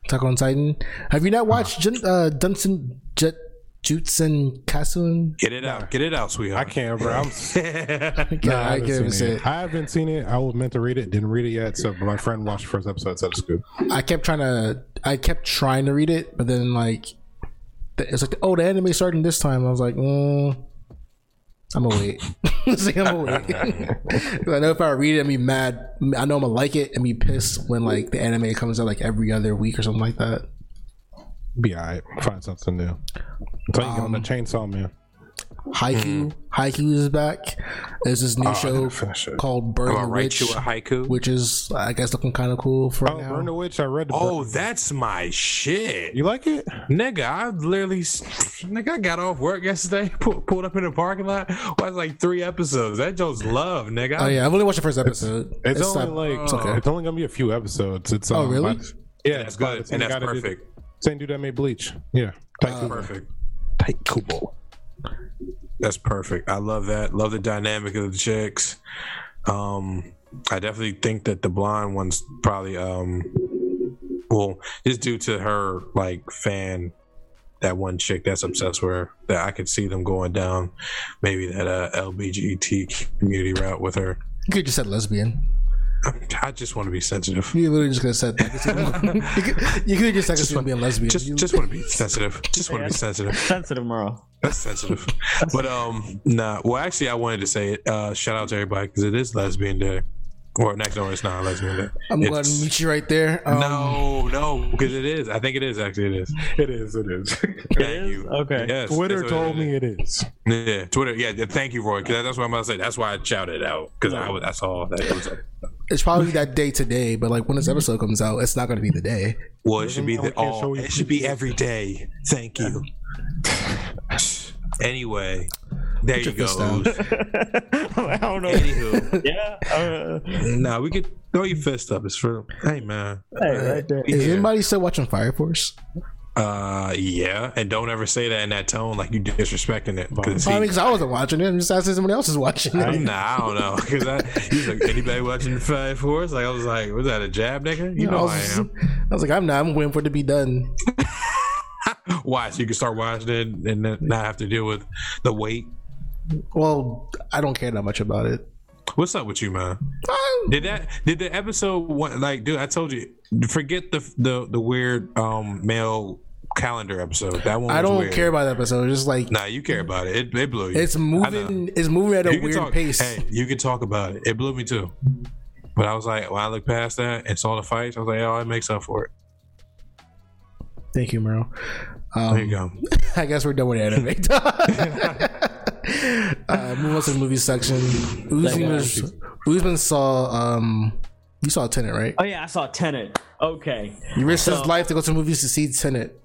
Attack on Titan. Have you not watched Jun, uh, Dunson Jet Jutsun Kasun? Get it out. Get it out, sweetheart. I sweetheart. can't, bro. I'm, Nah, I haven't can't even say it. it. I haven't seen it. I was meant to read it. Didn't read it yet. So my friend watched the first episode. Said it's good. I kept trying to. I kept trying to read it, but then like, the- it's like, oh, the anime starting this time. I was like, mm, I'm gonna wait. See, I'm gonna wait. I know if I read it and be mad, I know I'm gonna like it and be pissed when like the anime comes out like every other week or something like that. Be alright. Find something new. You get on the chainsaw man. Haikyu, Haikyu is back. There's this new Oh, show didn't finish it. called Burn the Witch, you a haiku. which is I guess looking kind of cool for Oh, right Burn the. Witch. I read the. Oh, Burn- that's my shit. you like it? Nigga, I literally, nigga, I got off work yesterday, pu- pulled up in the parking lot, watched like three episodes. That joke's love, nigga. Oh yeah, I've only watched the first episode. It's, only not- like it's okay. it's only gonna be a few episodes. It's Oh, um, really? by- yeah, that's it's good, and that's guy that did- perfect. Same dude that made Bleach. Yeah, Tite Kubo. Perfect. Tite Kubo. That's perfect. I love that. Love the dynamic of the chicks. Um, I definitely think that the blonde one's probably um, well, just due to her like fan, that one chick that's obsessed with her. That I could see them going down, maybe that uh, LBGT community route with her. You could just said lesbian. I just want to be sensitive. You literally just could have said that. you could, you could have just said just being lesbian. Just, You- just want to be sensitive. Just want to be sensitive. Sensitive, Merle. That's sensitive. But um, nah. Well, actually, I wanted to say it. Uh, shout out to everybody because it is Lesbian Day. Or next door, it's not. Let's move it. I'm going to meet you right there. Um, no, no, because it is. I think it is. Actually, it is. It is. It is. Thank is? you. Okay. Yes, Twitter told it me it is. is. Yeah, Twitter. Yeah, yeah, thank you, Roy. Because that's what I'm about to say. That's why I shouted out. Because I was. That's all. That it was. It's probably that day today, but like when this episode comes out, it's not going to be the day. Well, it should be the. can't Oh, it should be every day. Thank you. Anyway, there you your fist go. I don't know. Anywho, Yeah. Uh, nah, we could throw your fist up. It's for. Hey, man. hey, right there. Is Yeah. anybody still watching Fire Force? Uh, yeah, and don't ever say that in that tone, like you disrespecting it. Because I mean, because I wasn't watching it. I'm just asking someone else is watching it. nah, I don't know. Because I, he's like, anybody watching Five Force? Like I was like, was that a jab, nigga? You I know was, I am. I was like, I'm not. I'm waiting for it to be done. Why? So you can start watching it and then not have to deal with the wait. Well, I don't care that much about it. What's up with you, man? Um, Did that? Did the episode one? Like, dude, I told you, forget the the the weird um male calendar episode. That one. I don't weird. care about that episode. It's just like Nah, you care about it. It, it blew you. it's moving. It's moving at a weird talk- pace. Hey, you can talk about it. It blew me too. But I was like, when I looked past that and saw the fights, I was like, oh, it makes up for it. Thank you, Merle. There you Um, go. I guess we're done with anime. uh, move on to the movie section. Uzman, was, Uzman saw. Um, you saw Tenet, right? Oh yeah, I saw Tenet. Okay. You risked his life to go to movies to see Tenet.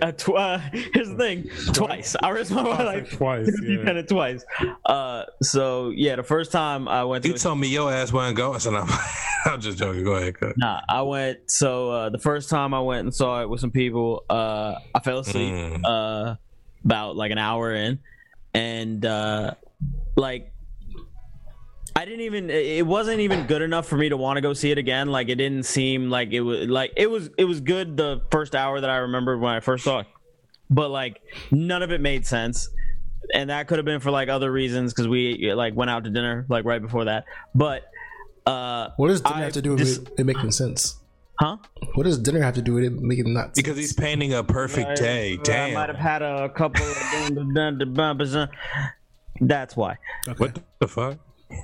Uh, tw- uh, here's the thing. Twice. I risked my life Twice, to see yeah. Tenet twice. Uh, so yeah, the first time I went to You told me your ass wasn't going, so I'm, I'm just joking. Go ahead. Go ahead. Nah, I went. So uh, the first time I went and saw it with some people, uh, I fell asleep Mm. uh, about like an hour in, and uh, like I didn't even. It wasn't even good enough for me to want to go see it again. Like it didn't seem like it was like it was. It was good the first hour that I remembered when I first saw it, but like none of it made sense. And that could have been for like other reasons because we like went out to dinner like right before that. But uh, What does dinner I have to do with it, it making sense? Huh? What does dinner have to do with it making nuts? Because he's painting a perfect day. I might have Damn. had a couple of That's why. What the fuck?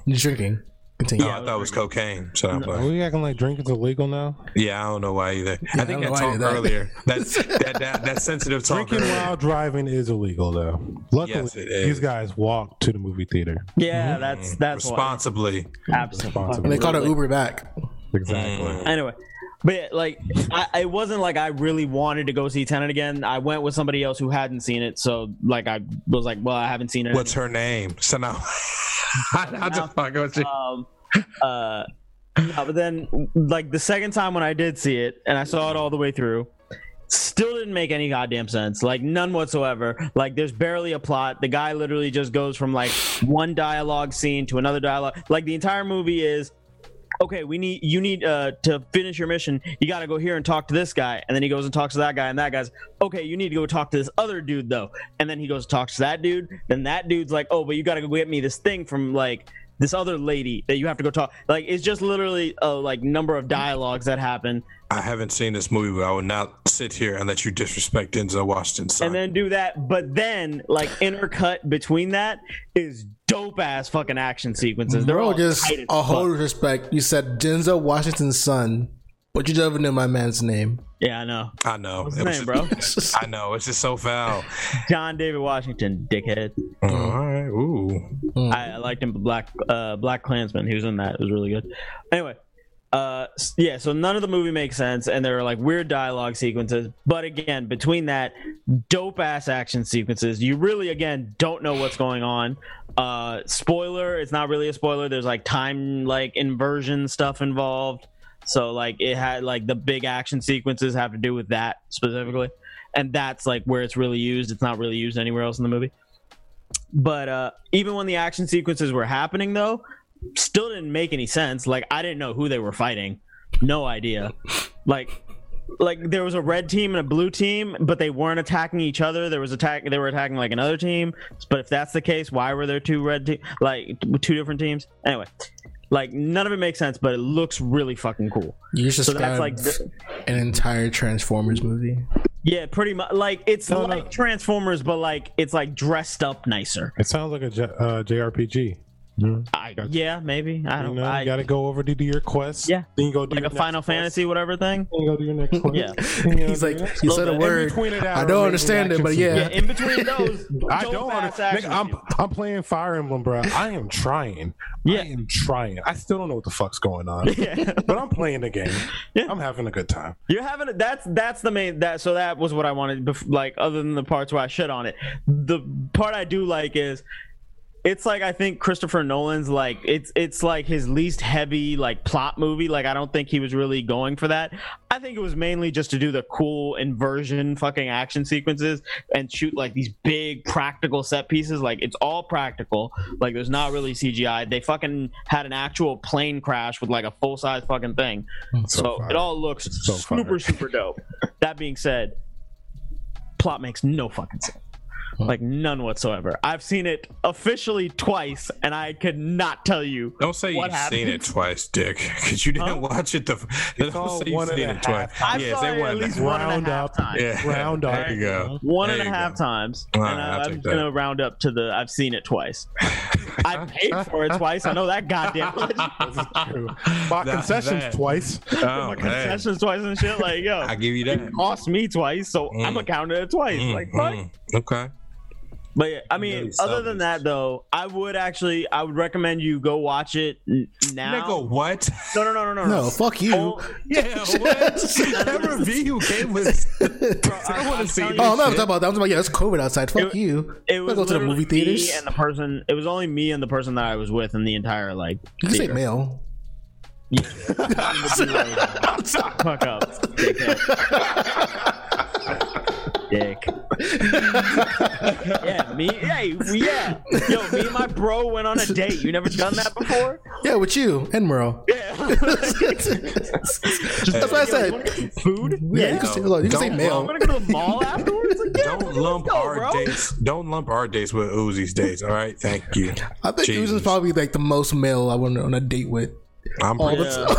He's drinking. Continue. Oh, I thought it was cocaine. Shut up. Are like- we acting like drinking's illegal now? Yeah, I don't know why either. I think I I don't know why talked earlier. That's that, that that sensitive talk. Drinking earlier. while driving is illegal, though. Luckily, Yes, these guys walked to the movie theater. Yeah, that's that's why. responsibly. Absolutely. and they called it Uber back. Exactly. Mm. Anyway, but yeah, like, I, it wasn't like I really wanted to go see Tenet again. I went with somebody else who hadn't seen it, so like I was like, well, I haven't seen it. What's her name? So now, I just fuck with you. um uh no, but then like the second time when i did see it and i saw it all the way through still didn't make any goddamn sense like none whatsoever like there's barely a plot the guy literally just goes from like one dialogue scene to another dialogue like the entire movie is okay we need you need uh to finish your mission. You got to go here and talk to this guy. And then he goes and talks to that guy. And that guy's okay you need to go talk to this other dude though. And then he goes and talks to that dude. Then that dude's like oh but you got to go get me this thing from like this other lady that you have to go talk like it's just literally a like number of dialogues that happen I haven't seen this movie, but I would not sit here and let you disrespect Denzel Washington. Son. and then do that but then like intercut between that is dope ass fucking action sequences they're all just tight as a whole fuck. respect. You said Denzel Washington's son, but you don't even know my man's name. yeah i know I know. what's It his was name just- bro I know. It's just so foul. john david washington dickhead Oh, all right. Ooh. I, I liked him. Black uh, Black Klansman. He was in that. It was really good. Anyway, uh, yeah. So none of the movie makes sense, and there are like weird dialogue sequences. But again, between that, dope ass action sequences. You really again don't know what's going on. Uh, spoiler. It's not really a spoiler. There's like time like inversion stuff involved. So like it had like the big action sequences have to do with that specifically, and that's like where it's really used. It's not really used anywhere else in the movie. But uh even when the action sequences were happening though still didn't make any sense. Like i didn't know who they were fighting. No idea. Like like there was a red team and a blue team but they weren't attacking each other. There was attack they were attacking like another team. But if that's the case why were there two red team like two different teams? Anyway like none of it makes sense but it looks really fucking cool You just so that's described like the- an entire Transformers movie. yeah pretty much like it's No, no. like transformers but like it's like dressed up nicer It sounds like a J- uh, JRPG. Mm-hmm. I, yeah, maybe. I don't. know, I, you gotta go over to do your quest. Yeah. Then you go do like a Final quest. Fantasy, whatever thing. Then you go do your next quest. Yeah. You go He's like, your you said a word. between of I don't understand it, but yeah. Yeah, in between those, I don't understand. action I'm. I'm playing Fire Emblem, bro. I am trying. Yeah. I am trying. I still don't know what the fuck's going on, Yeah. but I'm playing the game. Yeah. I'm having a good time. You're having that's that's the main that so that was what I wanted. bef- Like other than the parts where I shit on it, the part I do like is it's like I think Christopher Nolan's like it's it's like his least heavy like plot movie. Like I don't think he was really going for that. I think it was mainly just to do the cool inversion fucking action sequences and shoot like these big practical set pieces. Like it's all practical. Like there's not really CGI. They fucking had an actual plane crash with like a full size fucking thing. So So, it all looks So super, fire. super dope. That being said, plot makes no fucking sense. Like none whatsoever. I've seen it officially twice, and I could not tell you. Don't say What you've seen it twice, Dick, because you didn't Huh? watch it. The don't all say you've one and seen a it twice. half. I yeah, saw it one at least half. one and a Round half up. times. Yeah, Round up. There you go. One There and a half go. times, All and right, I, I'll I'm take just that. gonna round up to the. I've seen it twice. I paid for it twice. I know that goddamn much. Bought That- concessions that- twice. Oh, My hey, concessions twice and shit. Like yo, I give you it that. cost me twice, so I'm Mm. gonna count it twice. Mm, like fuck. mm. Okay. But yeah, I mean, other than that though, I would actually, I would recommend you go watch it n- now. Nigga, what? No, no, no, no, no. No, fuck you. Oh, Yeah, what? that review came with. I want I'm to see. Oh, I'm not talking about that. I'm talking about, yeah, it's COVID outside. Fuck It- you. it Let's was go to the movie theaters. Me and the person. It was only me and the person that I was with in the entire like. You can say theater. male. Fuck up, dickhead. Dick. yeah, me. Hey, yeah. Yo, me and my bro went on a date. You never done that before? Yeah, with you and Merle. Yeah. That's what I said. Food? Yeah, you can say, look, you can say Don't male. I'm gonna go to the mall afterwards. Like, yeah, Don't lump go, our bro. dates. Don't lump our dates with Uzi's dates. All right, thank you. I think Jesus. Uzin's probably like the most male I went on a date with. I'm All pretty. the Yeah. time.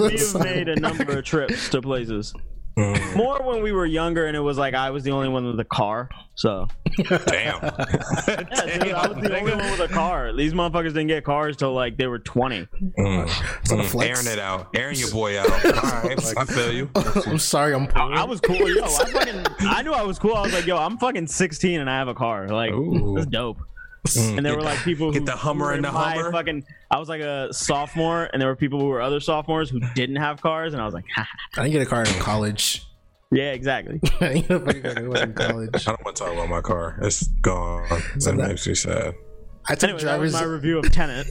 All We have made a number of trips to places. Mm, More when we were younger, and it was like I was the only one with a car. So damn. yeah, dude, I was the only one with a car. These motherfuckers didn't get cars till like they were twenty. Mm, It's not a mm, airing it out, airing your boy out. All right, I feel you. I'm sorry, I'm poor. I was cool. Yo, I fucking, I knew I was cool. I was like, yo, I'm fucking 16 and I have a car. Like, Ooh. that's dope. Mm, And there get were like people who get who the Hummer who were in the my Hummer. Fucking, I was like a sophomore, and there were people who were other sophomores who didn't have cars, and I was like, I didn't get a car in college. yeah, exactly. I didn't get a fucking car in college. I don't want to talk about my car. It's gone. So That that- makes me sad. I took Anyway, that was my review of Tenet.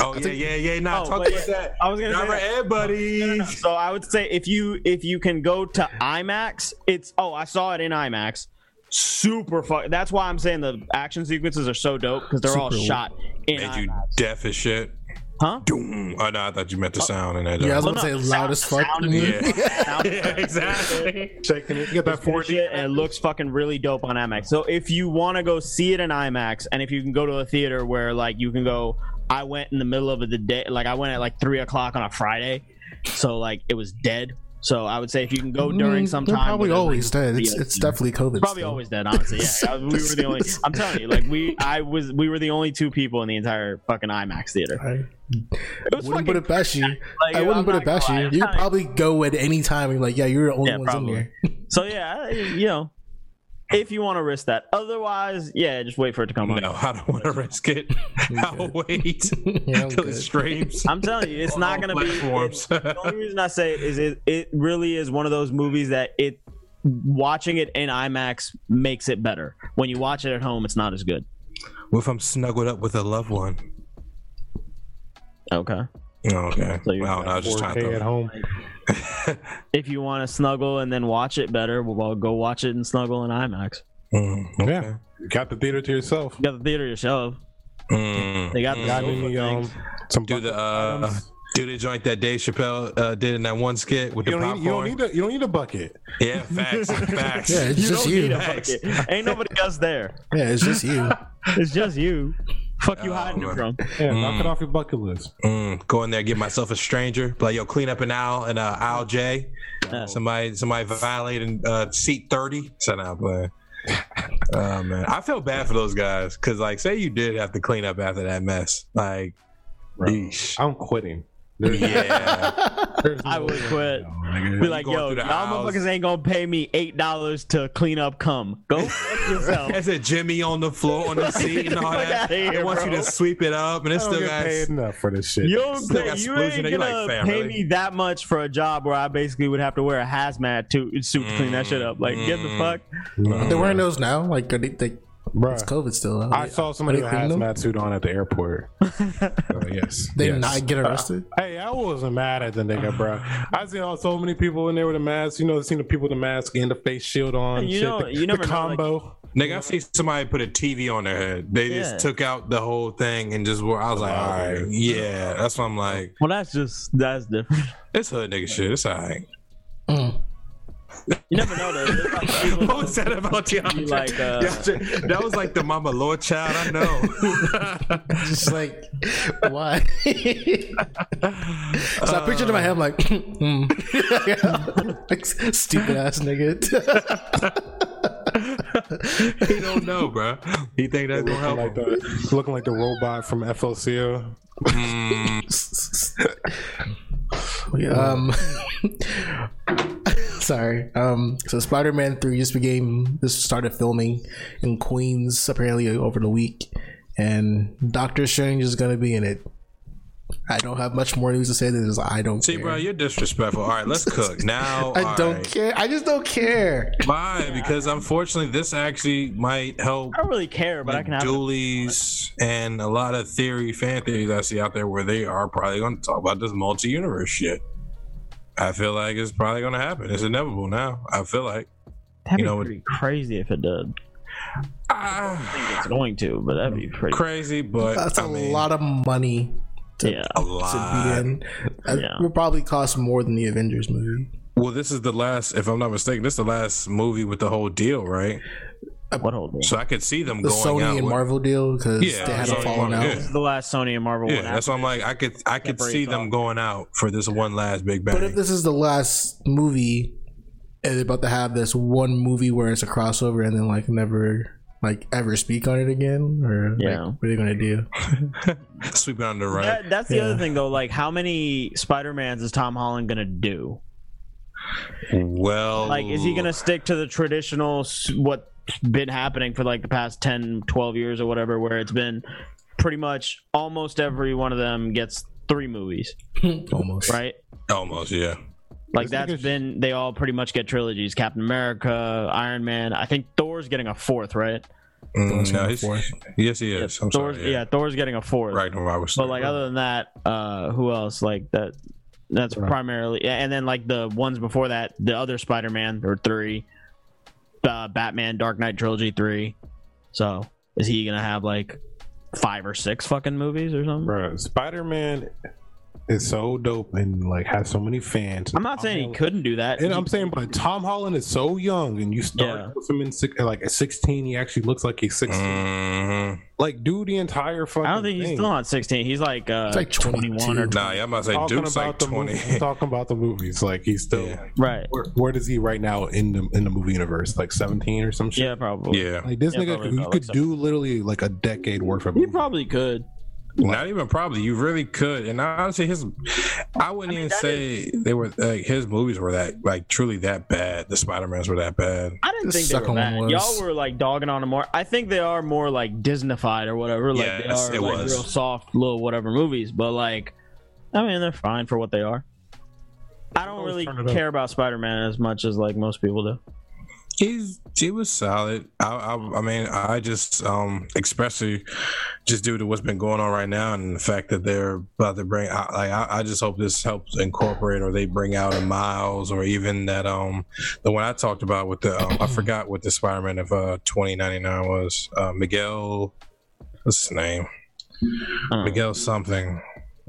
Oh yeah, yeah, yeah. Nah, Oh, talk but about yeah, that. I was gonna say Driver that. Ed, buddy. So I would say if you if you can go to IMAX, it's oh I saw it in IMAX. Super fun. That's why I'm saying the action sequences are so dope because they're all shot in Made you deaf as shit. Huh? Doom. Oh no, I thought you meant the uh, sound in that. yeah, I was Well, gonna no, say the loud as fuck. sound Yeah. Yeah, exactly. Shaking it. You got that 4G. shit, and it looks fucking really dope on IMAX. So if you want to go see it in IMAX, and if you can go to a theater where like you can go, I went in the middle of the day, like I went at like three o'clock on a Friday, so like it was dead. So I would say if you can go during some They're time, probably always dead. It's, it's definitely COVID. probably still. always dead. Honestly, yeah, we were the only. I'm telling you, like we, I was, we were the only two people in the entire fucking IMAX theater. I It wouldn't put it past you. Like, I wouldn't I'm put it past you. You could probably go at any time and be like, yeah, you're the only Yeah, ones probably. in there. So yeah, you know, if you want to risk that. Otherwise, yeah, just wait for it to come on. No, I don't want to risk it. I'll wait Yeah, I'm till it good. streams. I'm telling you, it's not gonna be. platforms. The only reason I say it is it, it really is one of those movies that it watching it in IMAX makes it better. When you watch it at home, it's not as good. What if I'm snuggled up with a loved one? Okay. Okay. So you're well, no, I was just trying 4K at to. home. If you want to snuggle and then watch it better, well, go watch it and snuggle in IMAX. Mm, okay. Yeah. You got the theater to yourself. You got the theater yourself. Mm. They got the Got any um some Do the uh, items? do the joint that Dave Chappelle uh, did in that one skit with you the don't, need, you don't popcorn. need a you don't need a bucket. yeah, facts, facts. Yeah, it's You just don't you. need a bucket. Ain't nobody else there. Yeah, it's just you. It's just you. Fuck you Oh, hiding it from. Yeah, knock it off your bucket list. Mm, go in there, get myself a stranger. Be Like, yo, clean up an aisle and uh, aisle J. Yeah. Somebody, somebody violating uh, seat thirty. So now, but Oh man, I feel bad for those guys because, like, say you did have to clean up after that mess, like, Bro. I'm quitting. There's, yeah, there's I would quit. Be like, yo, y'all the house. motherfuckers ain't gonna pay me eight dollars to clean up cum. Go fuck yourself. There's a Jimmy on the floor on the seat and all that. outta here, They want you to sweep it up, and it's don't still get got. paid enough for this shit. You don't Still pay, you splooge ain't gonna like, fam, pay me that much for a job where I basically would have to wear a hazmat to, suit to clean that shit up. Like, get the Mm. fuck. No. They're wearing those now. Like, are they, they, Bruh, it's COVID still. I saw somebody with a cleaning hazmat suit on at the airport. Uh, yes. They yes. not get arrested. Hey, I wasn't mad at the nigga, bro. I seen all so many people in there with a mask. You know, I seen the people with the mask and the face shield on. You shit. know- the, you never the know, like- combo. Nigga, I see somebody put a TV on their head. They Yeah. just took out the whole thing and just wore. I was like, all right, yeah. That's what I'm like. Well, that's just that's different. It's hood nigga shit. It's all right. Mm. You never know. Though. Like What was that about DeAndre? like, uh, DeAndre, that was like the mama lord child. I know. Just like, why? so I pictured in my head, I'm like, like stupid ass nigga. he don't know, bro. He think that's gonna Looking help like him. the looking like the robot from FLCL. um, sorry. Um, so Spider-Man Three just became this started filming in Queens apparently over the week, and Doctor Strange is gonna be in it. I don't have much more news to say than this. I don't See, care. bro, you're disrespectful. All right, let's cook now. I don't right. care. I just don't care. Why? Because unfortunately, this actually might help I don't really care, but I can have. dualies and a lot of theory, fan theories I see out there where they are probably going to talk about this multi-universe shit. I feel like it's probably going to happen. It's inevitable now. I feel like. That'd you be know, pretty crazy if it did. Ah, I think it's going to, but that'd be pretty. crazy, but That's I a mean, lot of money to, Yeah. a to lot. be in. It Yeah. would probably cost more than the Avengers movie. Well, this is the last, if I'm not mistaken, this is the last movie with the whole deal, right? Uh, what whole thing? So I could see them The going Sony out. and with- Marvel deal because Yeah, they had a falling out. yeah. the last Sony and Marvel. Yeah, one that's why I'm like, I could, I could see them thought. going out for this one last big bang. But if this is the last movie, and they're about to have this one movie where it's a crossover and then like never like ever speak on it again, or Yeah. like, what are they gonna do? Sweep it under the rug. That, that's the Yeah. other thing, though. Like, how many Spider Mans is Tom Holland gonna do? well, Like, is he gonna stick to the traditional what's been happening for like the past 10, 12 years or whatever, where it's been pretty much almost every one of them gets three movies, Almost. right? almost? Yeah. Like This that's nigga's- been they all pretty much get trilogies. Captain America, Iron Man. I think Thor's getting a fourth, right? Mm, Thor's no, he's- fourth. yes, he is. I'm Thor's sorry. yeah. Thor's getting a fourth. Ragnarok was. But like other than that, uh, who else? Like that. That's Right. primarily, and then like the ones before that, the other Spider-Man or three, uh, Batman Dark Knight trilogy three. So is he gonna have like five or six fucking movies or something? Bro, Spider Man is so dope and like has so many fans. I'm not saying he couldn't do that. And I'm saying, but Tom Holland is so young, and you start Yeah. with him in six, like at 16, he actually looks like he's 16. Mhm. Like, do the entire fucking. I don't think he's thing. still not 16. He's like uh, It's like 21 or 22. Nah, yeah, I'm about to say Talking Duke's about like the 20. movies, talking about the movies, like he's still. Yeah. right. Where, where does he right now in the in the movie universe? Like 17 or some shit. Yeah, probably. yeah, Like this Yeah, nigga, probably you about could like do literally like a decade worth of He movies. probably could. Not even probably. You really could. And honestly, his, I wouldn't even say they were like his movies were that like truly that bad. The Spider Mans were that bad. I didn't The think they were second bad. was- Y'all were like dogging on them more. I think they are more like Disneyfied or whatever. Like they are it like was. real soft little whatever movies. But like, I mean, they're fine for what they are. I don't really turn it up. care about Spider Man as much as like most people do. He's he was solid. I, I I mean I just um especially just due to what's been going on right now and the fact that they're about to bring I like I, I just hope this helps incorporate or they bring out a Miles or even that um the one I talked about with the um, I forgot what the Spider Man of uh twenty ninety nine was uh Miguel what's his name Miguel something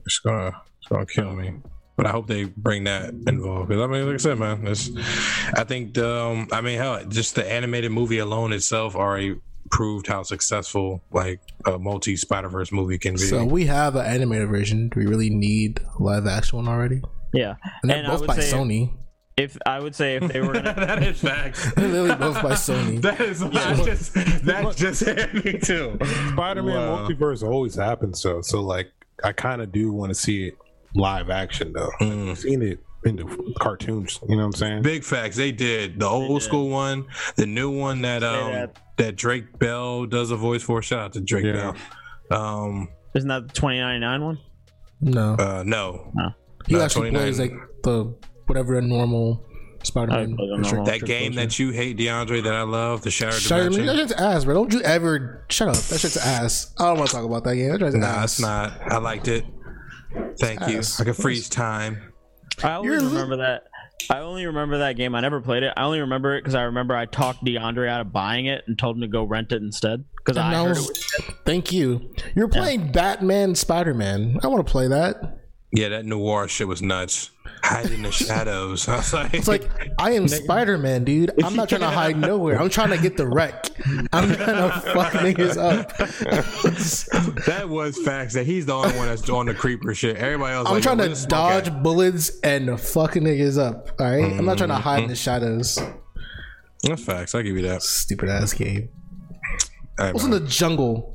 it's gonna it's gonna kill me. But I hope they bring that involved because I mean, like I said, man, it's, I think the, um, I mean, hell, just the animated movie alone itself already proved how successful like a multi Spider Verse movie can be. So we have an animated version. Do we really need live action one already? yeah, And they're And both by Sony. if I would say if they were gonna that is facts. They're literally both by Sony. That is that just that just hit me too. Spider-Man Wow. multiverse always happens, so so like I kind of do want to see it live action though. Mm. I've seen it in the cartoons. You know what I'm saying? Big facts. They did the old did. school one, the new one that um that. that Drake Bell does a voice for. Shout out to Drake Yeah. Bell. Um, isn't that the 2099 one? No, uh, no, he no, actually 29. plays like the whatever a normal Spider-Man. I don't is. know. that game that you hate, DeAndre, that I love, the Shattered Shut up, Dimension. that shit's ass, bro. Don't you ever shut up. That shit's ass. I don't want to talk about that game. That shit's Nah, ass. it's not. I liked it. Thank you. Ass. I can freeze time. I only You're- remember that. I only remember that game. I never played it. I only remember it because I remember I talked DeAndre out of buying it and told him to go rent it instead. Because I And I heard it was Thank you. You're playing Batman, Spider-Man. I want to play that. Yeah, that noir shit was nuts. Hide in the shadows. I was like, It's like I am Spider-Man, dude. I'm not trying to hide nowhere. I'm trying to get the wreck. I'm trying to fuck niggas up. that was facts. That he's the only one that's doing the creeper shit. Everybody else, I'm like, trying to where's the dodge at? bullets and fucking niggas up. All right? I'm not trying to hide in the mm-hmm. shadows. That's facts. I'll give you that. Stupid ass game. Hey, I was man. in the jungle.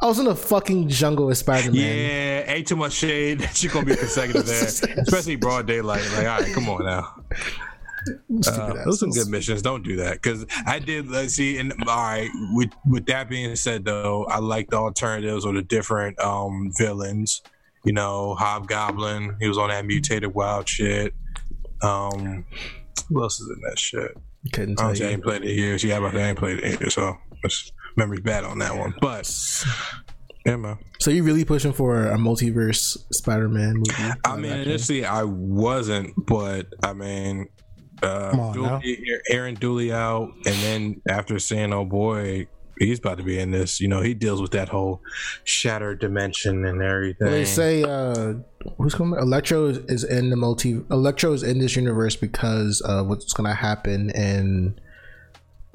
I was in the fucking jungle as Spider-Man. Yeah, ain't too much shade. That shit gonna be consecutive there, especially broad daylight. Like, all right, come on now. Uh, those some good missions. Don't do that because I did. Let's see. And all right, with with that being said, though, I like the alternatives or the different um villains. You know, Hobgoblin. He was on that mutated wild shit. Um, who else is in that shit? Couldn't I tell I you. ain't played it here. Yeah, but I ain't played it here, so it's memory's bad on that one. But yeah, man. So you really pushing for a multiverse Spider-Man movie? I mean, initially I wasn't, but I mean, uh, on Aaron Dooley out, and then after saying, "Oh boy, he's about to be in this," you know, he deals with that whole shattered dimension and everything. They say uh, who's coming? Electro is, is in the multi. Electro is in this universe because of what's going to happen in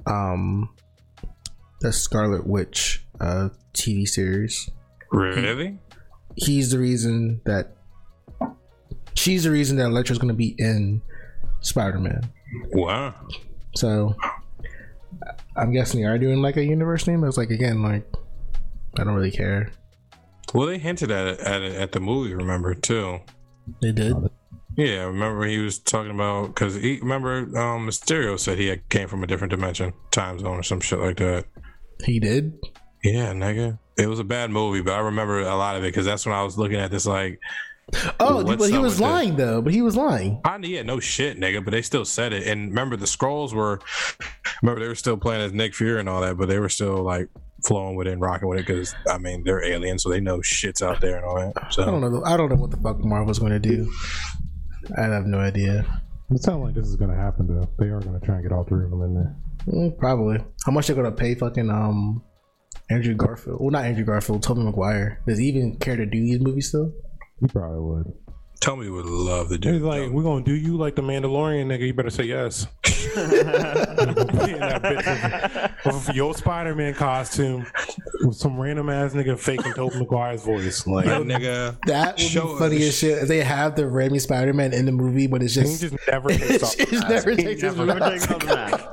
um the Scarlet Witch uh TV series. really? He's the reason that she's the reason that Electro's going to be in Spider-Man. Wow. So I'm guessing they are doing like a universe name. It's like again, like I don't really care. Well, they hinted at it at, it, at the movie. Remember too. They did. Yeah, remember he was talking about because he remember um, Mysterio said he came from a different dimension, time zone, or some shit like that. He did. Yeah, nigga. It was a bad movie, but I remember a lot of it because that's when I was looking at this like, Oh, but he was with that? lying though. But he was lying. I yeah, no shit, nigga. But they still said it. And remember, the scrolls were, remember they were still playing as Nick Fury and all that, but they were still like flowing with it and rocking with it because I mean they're aliens, so they know shit's out there and all that. So I don't know. I don't know what the fuck Marvel's going to do. I have no idea. It sounds like this is gonna happen though. They are gonna try and get all three of them in there. Mm, probably. How much they're going to pay fucking um Andrew Garfield? Well, not Andrew Garfield. Tobey Maguire. Does he even care to do these movies still? He probably would. tell me, would love to do. He's like, we're gonna do you like the Mandalorian, nigga. You better say yes. In that bitch with, with your Spider-Man costume with some random ass nigga faking Tobey Maguire's voice. Like, Like, nigga, That would Show- be funny as shit. They have the Raimi Spider Man in the movie, but it's he just, just never takes off. it just never He takes never- Never takes off the mask.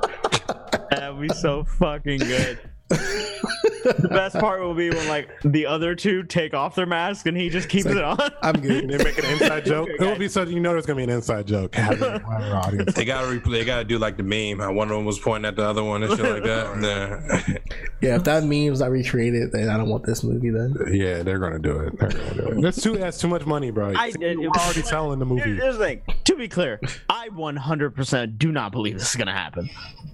That'd be so fucking good. the best part will be when like the other two take off their mask and he just keeps it on. I'm good. They make an inside joke. It will be something you know there's gonna be an inside joke. Have it for our audience. they gotta replay. They gotta do like the meme. How one of them was pointing at the other one and shit like that. Nah. Yeah, if that meme's not recreated, then I don't want this movie. Then Yeah, they're gonna do it. They're gonna do it. That's too. That's too much money, bro. I- We're already selling the movie. Here's the thing. To be clear, I 100% do not believe this is gonna happen.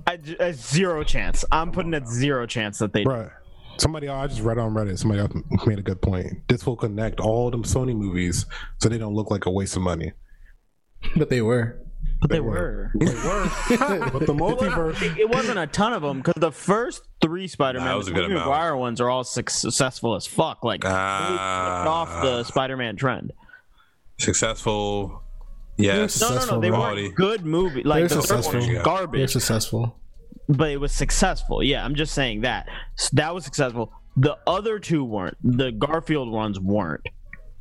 I, j- a zero chance. I'm putting it zero chance that they. Bruh, somebody I just read on Reddit. Somebody else made a good point. This will connect all them Sony movies so they don't look like a waste of money. but they were. But they they were. Were. They were. but the multiverse, It it wasn't a ton of them because the first three Spider-Man, Nah, it was a good Tobey amount. Maguire ones are all successful as fuck. Like they Ah. off the Spider-Man trend. Successful. Yes. No, no, no, they Quality. weren't good movie. Like They're the first successful. one was Yeah. They're garbage, successful. But it was successful. Yeah, I'm just saying that S- that was successful. The other two weren't. The Garfield ones weren't.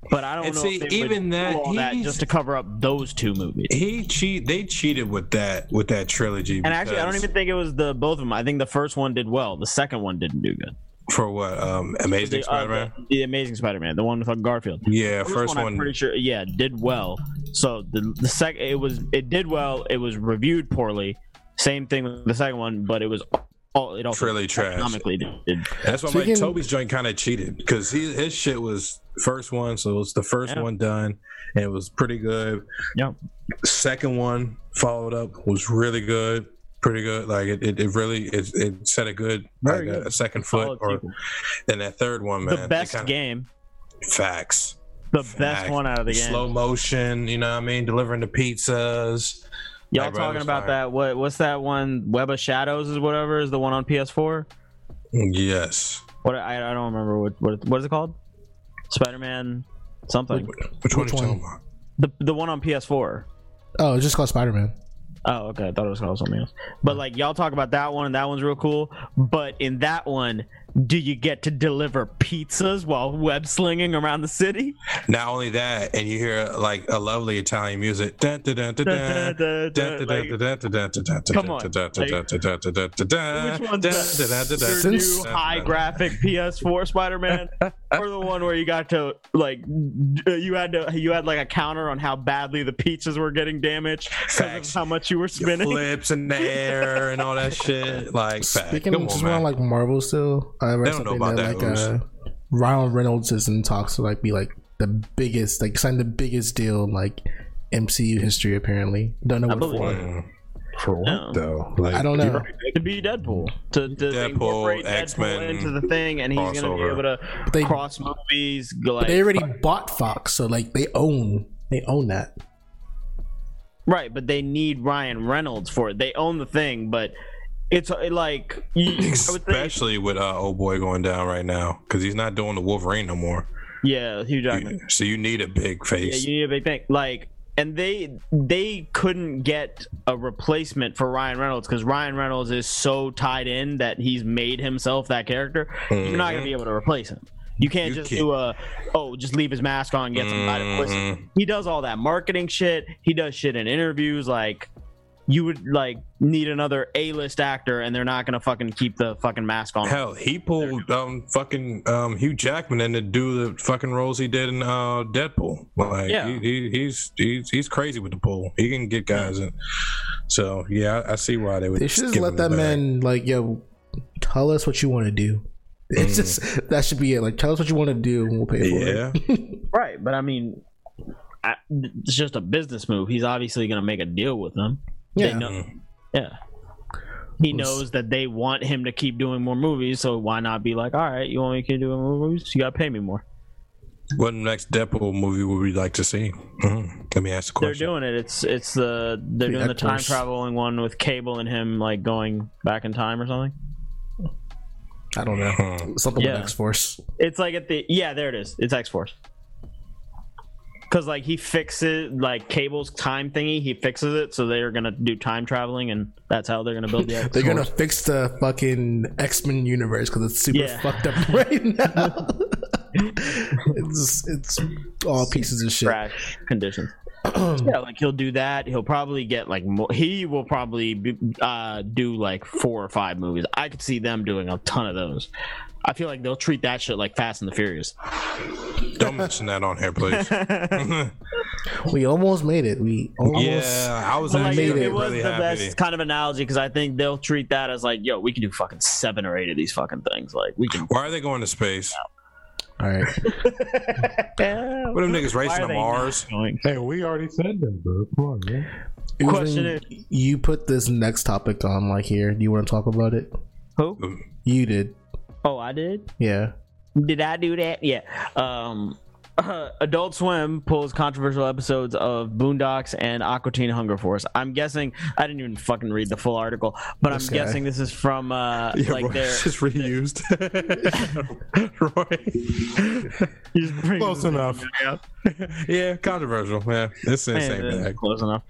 But I don't And know see, even that, that just to cover up those two movies. He cheat. They cheated with that with that trilogy. And actually, I don't even think it was the both of them. I think the first one did well. The second one didn't do good. for what um Amazing The, uh, Spider-Man. the, the Amazing Spider-Man, the one with uh, Garfield. yeah, First, first one, one. I'm pretty sure, yeah, did well. So the the second, it was it did well. It was reviewed poorly. Same thing with the second one, but it was all it all Really trash. economically did, did That's why Speaking- like Tobey's joint kind of cheated because he his shit was first one, so it was the first Yeah. one done, and it was pretty good. yeah. Second one followed up was really good, pretty good. Like it, it, it really it, it set a good Very like good. a second foot. Or sequel. then that third one, man, the best kinda- game, Facts. the best one out of the game. Slow motion, you know what I mean? Delivering the pizzas. Y'all Like, talking about sorry. that? What what's that one? Web of Shadows is whatever is the one on PS4. Yes. What I, I don't remember what what what is it called? Spider Man something. Which, one Which one? The the one on PS4. Oh, it's just called Spider Man. Oh, okay. I thought it was called something else. But like y'all talk about that one, and that one's real cool. But in that one, do you get to deliver pizzas while web slinging around the city? Not only that, and you hear like a lovely Italian music. Come on, Which one's high graphic PS4 Spider-Man, or the one where you got to like you had to you had like a counter on how badly the pizzas were getting damaged because of how much you were spinning? flips in the air and all that shit. Like, fact. Speaking of just on, around like Marvel still, I read They don't know something about that, that, like uh, Ryan Reynolds is in talks to like be like the biggest, like sign the biggest deal in like MCU history. Apparently, don't know I what for. it. Mm. For what No. though? Like, I don't know. to be Deadpool to, to Deadpool, incorporate X-Men, into the thing, and he's gonna be able to They- cross movies. Like, But they already bought Fox, so like they own they own that. right, but they need Ryan Reynolds for it. They own the thing, but it's uh, like you, think, Especially with uh, old boy going down right now because he's not doing the Wolverine no more. yeah, Hugh Jackman. So you need a big Yeah, face. you need a big thing. Like, and they they couldn't get a replacement for Ryan Reynolds because Ryan Reynolds is so tied in that he's made himself that character. You're not gonna be able to replace him. You can't You just can't. do a oh, just leave his mask on, and get somebody to voice him. He does all that marketing shit. He does shit in interviews. Like, you would like need another A-list actor, and they're not gonna fucking keep the fucking mask on. Hell, he pulled um fucking um Hugh Jackman in to do the fucking roles he did in uh Deadpool. Like Yeah. he, he, he's he's he's crazy with the pull. He can get guys in. So yeah, I, I see why they would. They should just give let that man like yo, tell us what you want to do. It's Mm. just that should be it. Like tell us what you want to do, and we'll pay for it. Yeah, it. Right, but I mean, I, it's just a business move. He's obviously gonna make a deal with them. They Yeah. know- Yeah. He knows that they want him to keep doing more movies, so why not be like, all right, you want me to keep doing more movies? You gotta pay me more. what next Deadpool movie would we like to see? Mhm. Let me ask the question. They're doing it. It's it's the they're The doing the time traveling one with Cable and him like going back in time or something. I don't know Hmm. something Yeah. with X Force. It's like at the yeah, there it is. It's X Force. Cause like he fixes like Cable's time thingy, he fixes it, so they're gonna do time traveling, and that's how they're gonna build the X They're gonna fix the fucking X Men universe because it's super Yeah. fucked up right now. it's it's all pieces of shit. crash conditions. yeah, like he'll do that. He'll probably get like more. He will probably be, uh, do like four or five movies. I could see them doing a ton of those. I feel like they'll treat that shit like Fast and the Furious. Don't mention that on here, please. We almost made it. We almost. yeah, I was like, made it, it. it was really the happy. best kind of analogy because I think they'll treat that as like, yo, we can do fucking seven or eight of these fucking things. Like we can. Why are they going to space? All right. What them niggas racing to Mars? not? Hey, we already said that, bro. Come on, man. Question Usually, You put this next topic on like here. Do you want to talk about it? Who? Mm. You did. Oh, I did. Yeah. Did I do that? Yeah. Um, Adult Swim pulls controversial episodes of Boondocks and Aqua Teen Hunger Force. I'm guessing I didn't even fucking read the full article, but This I'm guy. guessing this is from uh, Yeah, like Roy their. just reused. Roy. He's Close enough. thing yeah, controversial. Yeah, it's in the same Yeah, bag. Close enough.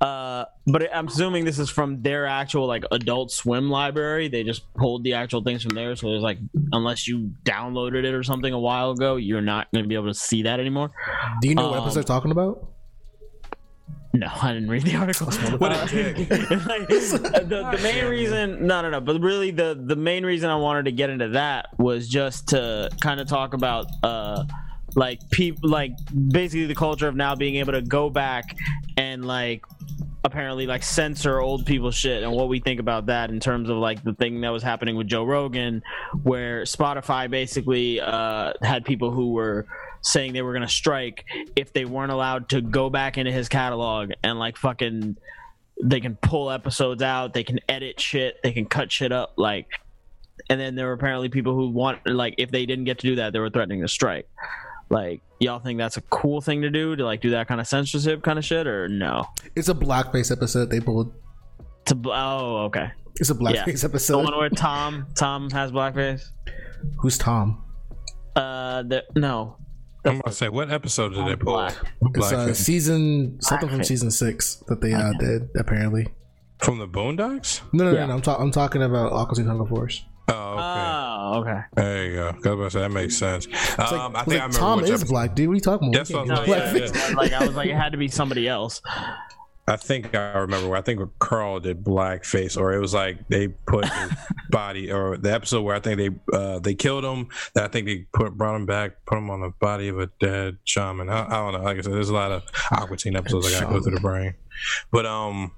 Uh, but I'm assuming this is from their actual like Adult Swim library. They just pulled the actual things from there. So there's like, unless you downloaded it or something a while ago, you're not going to be able to see that anymore. Do you know what Um, episode they're talking about? No, I didn't read the article. What Uh, a dick. like, the, the main reason, no, no, no, but really the the main reason I wanted to get into that was just to kind of talk about uh like people like basically the culture of now being able to go back and like apparently like censor old people shit and what we think about that in terms of like the thing that was happening with Joe Rogan where Spotify basically uh had people who were saying they were going to strike if they weren't allowed to go back into his catalog and like fucking they can pull episodes out they can edit shit they can cut shit up like and then there were apparently people who want like if they didn't get to do that they were threatening to strike like y'all think that's a cool thing to do to like do that kind of censorship kind of shit or no It's a blackface episode. They pulled. to bl- oh okay It's a blackface the episode. one where tom tom has blackface Who's Tom? uh the, no I'm gonna say, what episode did they pull? Black. It's uh, season something from season six that they uh, did apparently. From the Boondocks? No, no, Yeah. no, no. I'm, ta- I'm talking about Aqua Teen Hunger Force. Oh, okay. oh okay there you go. 'Cause I about to say, that makes sense. It's like, um, I think like I remember Tom is episode- black, dude. What are you talking about? That's We what can't I'm do yeah, like I was like, it had to be somebody else. I think I remember. Where I think Carl did blackface, or it was like they put his body, or the episode where I think they uh, they killed him. That I think they put brought him back, put him on the body of a dead shaman. I, I don't know. Like I said, there's a lot of Aqua Teen episodes I gotta go through the brain. But um,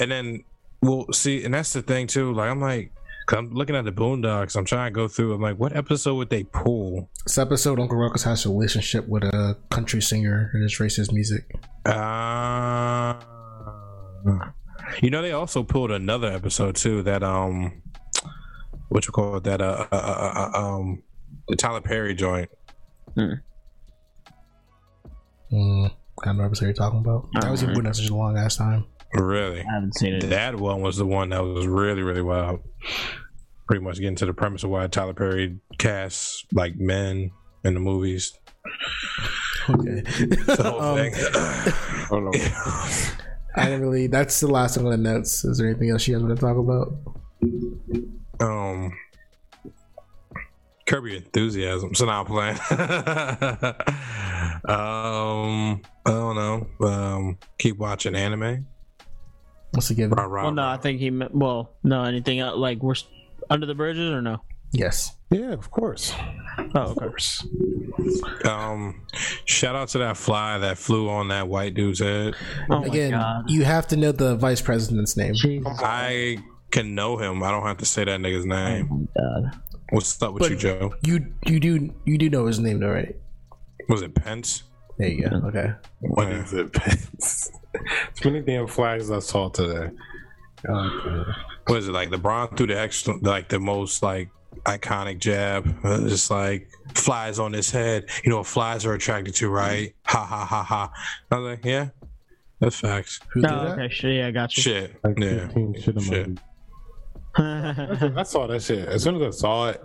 and then we'll see, and that's the thing too. Like I'm like, i I'm looking at the Boondocks. I'm trying to go through. I'm like, what episode would they pull? This episode, Uncle Ruckus has a relationship with a country singer and his racist music. Uh, you know, they also pulled another episode too. That um, what you call it? That uh, uh, uh, uh um, the Tyler Perry joint. Mm, kind of episode you're talking about. That was even putting such a long ass time. Really, I haven't seen it. that one was the one that was really, really wild. Pretty much getting to the premise of why Tyler Perry casts like men in the movies. Okay. The whole Um, thing. No. I didn't really. That's the last thing on the notes. Is there anything else you guys want to talk about? um Kirby enthusiasm. So now I'm playing. um, I don't know. Um, keep watching anime. Once again, Rah, rah, Well, no, rah. I think he. meant- Well, no, anything else, like we're under the bridges or no? yes. Yeah, of course. Oh, of okay. Course. Um, shout out to that fly that flew on that white dude's head. Oh Again, you have to know the vice president's name. Jesus. I can know him. I don't have to say that nigga's Oh name. my god. What's up with But- you, Joe? You you do you do know his name though, right? Was it Pence? There you go. Okay. What is it? Too many damn flags I saw today. God, What is it like? LeBron threw the extra, like the most like iconic jab. Uh, Just like flies on his head. You know what flies are attracted to, right? Ha ha ha ha. I was like, yeah, that's facts. Who did Oh, that? okay. Shit, yeah, I got you. Shit. like Yeah. shit Shit. I saw that shit. As soon as I saw it,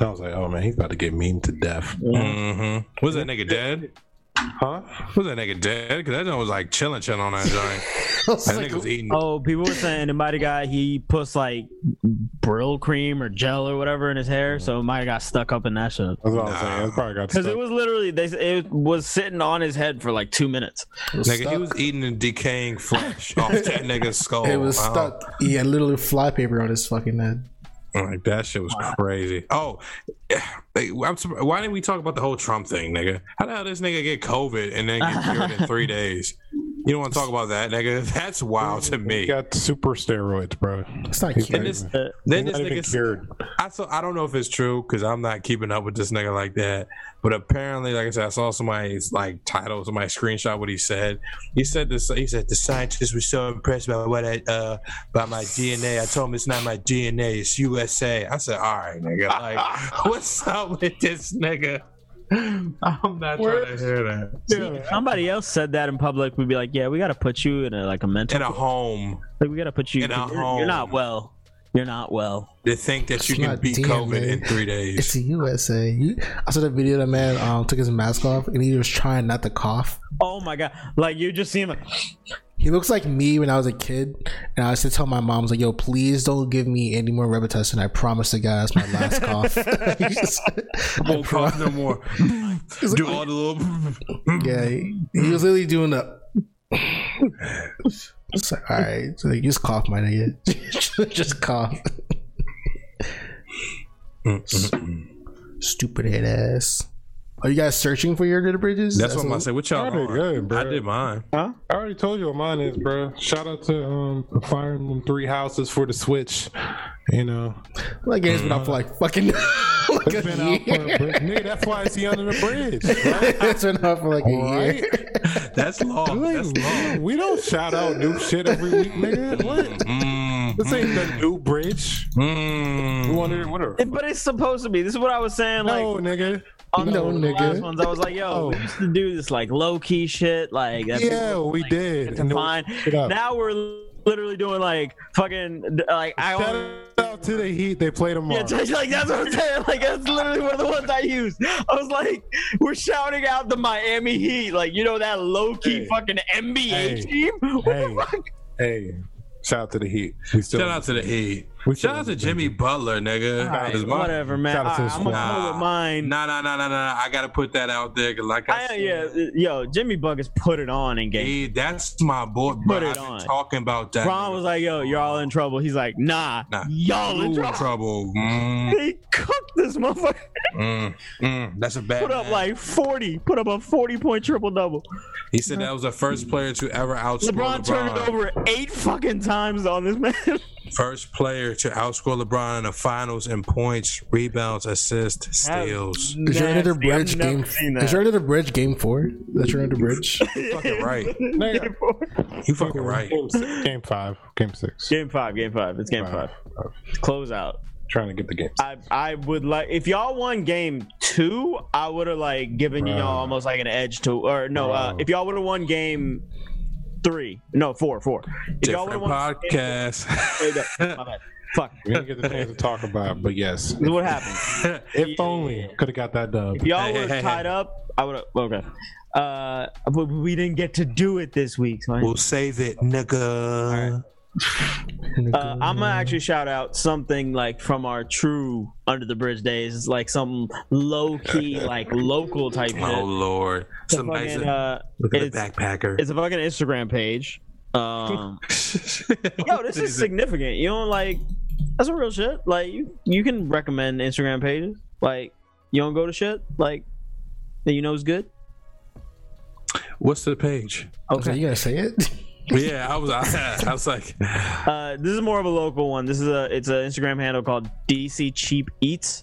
I was like, "Oh man, he's about to get memed to death." Mm-hmm. Was that nigga dead? Huh? Was that nigga dead? Because that joint was like chilling, chilling on that joint. That like, nigga was eating. Oh, people were saying it might have got he puts like Brylcreem or gel or whatever in his hair, so it might have got stuck up in that shit. That's what I was Nah. saying. It probably got Because it was literally they it was sitting on his head for like two minutes. it was Nigga, he was eating the decaying flesh off that nigga's skull. It was Wow. stuck. He had literally fly paper on his fucking head. Like that shit was crazy. Oh, I'm. Why didn't we talk about the whole Trump thing, nigga? How the hell this nigga get COVID and then get cured in three days? You don't want to talk about that, nigga? That's wild to He me. got super steroids, bro. It's not He's cute. And this, Uh, then this nigga, cured. I saw. I don't know if it's true because I'm not keeping up with this nigga like that. But apparently, like I said, I saw somebody's like title, somebody screenshot what he said. He said this. He said the scientists were so impressed by what I uh by my DNA. I told him it's not my DNA, it's USA. I said, all right, nigga. Like, what's up with this nigga? I'm not trying to hear that. somebody else said that in public, we'd be like, "Yeah, we got to put you in a like a mental. In a home, like, we got to put you. in a 'cause you're, you're not well. You're not well." to think that you can not beat COVID in three days. It's the USA. You, I saw the video that man um, took his mask off and he was trying not to cough. Oh my god! Like you just see him. Like, He looks like me when I was a kid, and I used to tell my mom, I was like, "Yo, please don't give me any more Robitussin. I promise to God, it's my last cough." Just- Won't cough no more. Do all the little. yeah, he, he was literally doing the. It's like, all right, so like, just cough, my nigga. just cough. Mm-hmm. Stupid head ass. Are you guys searching for your good bridges? That's what I'm gonna say. What y'all I did good, bro. I did mine. Huh? I already told you what mine is, bro. Shout out to um Fire Emblem Three Houses for the Switch. You know, Like game's been out for like fucking like it's a been out for a year. bridge. Nigga, that's why it's under the bridge, right? it's been out for like a Right? year. That's long. That's long. We don't shout out new shit every week, nigga. What? Mm, This ain't the new bridge. mm. We wanted whatever. But it's supposed to be. This is what I was saying. Like No, nigga. On No, the nigga. last ones, I was like, "Yo, oh. we Oh. used to do this like low key shit, like that Yeah, people, we like, did. get And to it find. Now we're literally doing like fucking like I Shout don't. out to the Heat. They played them Yeah, all. just like that's what I'm saying. Like that's literally one of the ones I used. I was like, we're shouting out the Miami Heat, like you know that low key Hey. fucking NBA Hey. team. What Hey. the fuck? Hey, shout out to the Heat. We still Shout out to the Heat. We Shout out to Jimmy Butler, nigga. All right, 'Cause my- whatever, man. shout out to right, I'm gonna squad. go with mine. Nah, nah, nah, nah, nah. I gotta put that out there. 'cause like I, I, said, yeah, yo, Jimmy Buckets put it on in game. he- that's my boy. Bro, Put it I've on. talking about that. Ron nigga. was like, "Yo, you're all in trouble." He's like, "Nah, Nah. y'all in trouble." trouble. Mm, He cooked this motherfucker. mm, mm. That's a bad. Put up man. like 40. Put up a 40 point triple double. He said that was the first player to ever outscore LeBron, LeBron. turned it over eight fucking times on this man. First player to outscore LeBron in the finals in points, rebounds, assists, steals. Is your under the bridge never game? seen Is that. your under the bridge game four? That's your under the bridge. You fucking right. Nigga. You fucking right. Game, six, game five, game six. Game five, game five. It's game five. Close out. Trying to get the game. I I would like if y'all won game two, I would have like given Bruh. y'all almost like an edge to or no, uh, if y'all would have won game three, no four, four. If y'all Different would've won podcast. Wait, no, my bad. Fuck. We didn't get the chance to talk about, it, but yes, This is what happened. if only could have got that dub. If y'all Hey, hey, were tied up, I would have. Okay. Uh, but we didn't get to do it this week. So I- we'll save it, nigga. Uh, I'm gonna actually shout out something like from our true under the bridge days. It's like some low key, like local type shit. Oh lord, It's a some nice. fucking, uh, Look at it's, the backpacker. it's a fucking Instagram page. Um, yo, this is significant. You don't like that's a real shit. Like you, you can recommend Instagram pages. Like you don't go to shit like that you know is good. What's the page? Okay, you gotta say it. Yeah, I was. I, I was like, Uh, this is more of a local one. This is a it's an Instagram handle called DC Cheap Eats,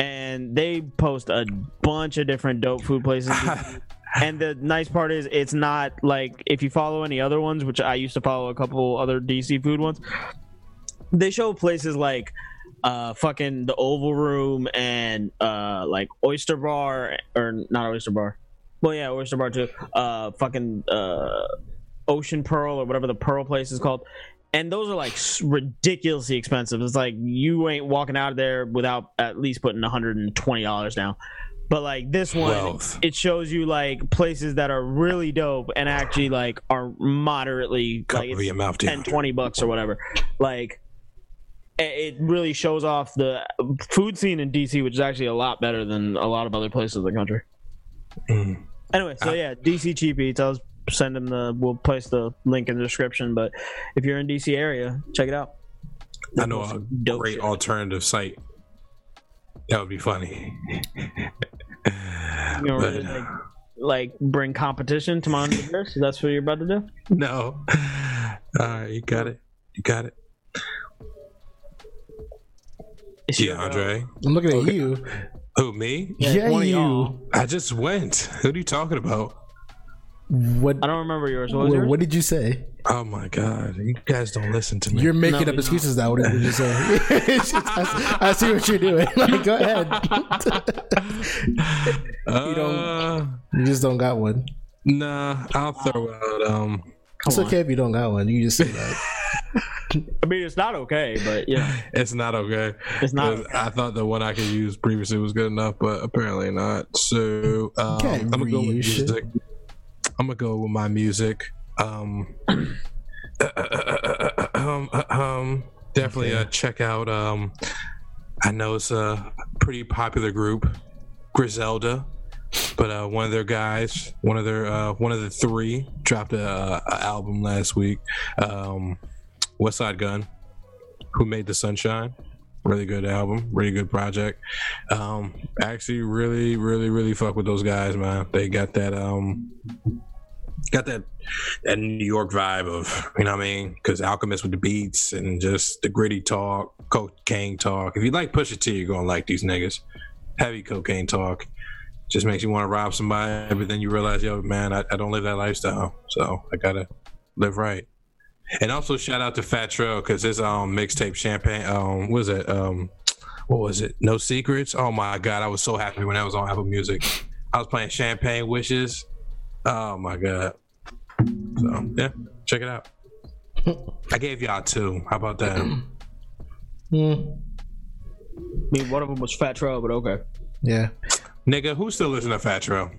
and they post a bunch of different dope food places. and the nice part is it's not like if you follow any other ones, which I used to follow a couple other DC food ones. They show places like uh fucking the Oval Room and uh like Oyster Bar or not Oyster Bar. Well, yeah, Oyster Bar too. Uh, fucking uh, Ocean Pearl or whatever the Pearl place is called. And those are like ridiculously expensive. It's like you ain't walking out of there without at least putting $120 down. But like this one, Wealth. it shows you like places that are really dope and actually like are moderately cover like your mouth, 10, dude. 20 bucks or whatever. Like it- it really shows off the food scene in DC, which is actually a lot better than a lot of other places in the country. Mm. Anyway, so yeah, DC cheap eats. I'll send them the. We'll place the link in the description. But if you're in DC area, check it out. I know a great shit. alternative site. That would be funny. You know, But- really, like, like bring competition to my universe. That's what you're about to do. no. All right, you got it. You got it. DeAndre. I'm looking at you. Who, me? Yeah, one of you. y'all. I just went. Who are you talking about? What? I don't remember yours. What was What, yours? what did you say? Oh my God. You guys don't listen to me. You're making No, up excuses now. What did you say? It's just- I, I see what you're doing. Like, go ahead. uh, don't- you just don't got one. Nah, I'll throw out. Um, It's on. okay if you don't got one. You just say that. I mean, it's not okay, but yeah, it's not okay. it's not. 'Cause I thought the one I could use previously was good enough, but apparently not. So um, I'm gonna go with reuse shit. music. I'm gonna go with my music. Um, um, um, definitely uh, check out. Um, I know it's a pretty popular group, Griselda, but uh, one of their guys, one of their uh, one of the three, dropped a, a album last week. Um, Westside Gunn, who made the Sunshine. Really good album, really good project. Um, actually, really, really, really fuck with those guys, man. They got that um, got that that New York vibe of you know what I mean? Because Alchemist with the beats and just the gritty talk, cocaine talk. If you like Pusha T, you're gonna like these niggas. Heavy cocaine talk just makes you want to rob somebody, but then you realize, yo, man, I, I don't live that lifestyle, so I gotta live right. And also shout out to Fat Trel because his um mixtape champagne um what was it? Um what was it? No Secrets? Oh my god I was so happy when that was on Apple Music. I was playing Champagne Wishes. Oh my god. So yeah check it out. I gave y'all two. How about that? Mm, I mean, one of them was Fat Tro, but okay. yeah. nigga who still listen to Fat Trel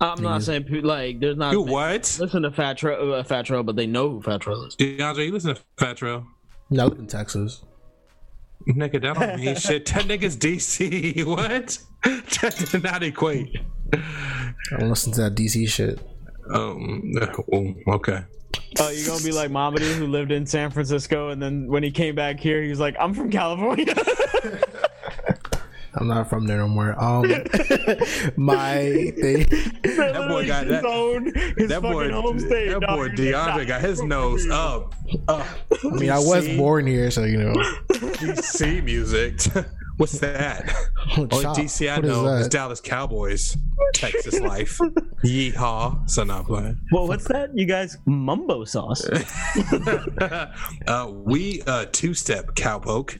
I'm not saying pe- like there's not you what listen to Fat Tro, uh, Fat Tro, but they know who Fat Tro is. DeAndre you listen to Fat Trel No, I live in Texas. Nigga, that don't mean shit. That nigga's DC. What? That did not equate. I don't listen to that DC shit. Um. oh, Okay. Oh, you're gonna be like Mamadi who lived in San Francisco, and then when he came back here, he was like, "I'm from California." I'm not from there no more. Um, my thing, That boy got his that. own, his That boy. fucking home state. That dog. boy DeAndre got his I'm nose here." up. Up. I mean, I was born here, so you know. DC music. What's that? Only DC I What is know is that? Dallas Cowboys. Texas life. Yeehaw. So not playing. Well, what's that? You guys mumbo sauce? uh, we uh two step cowpoke.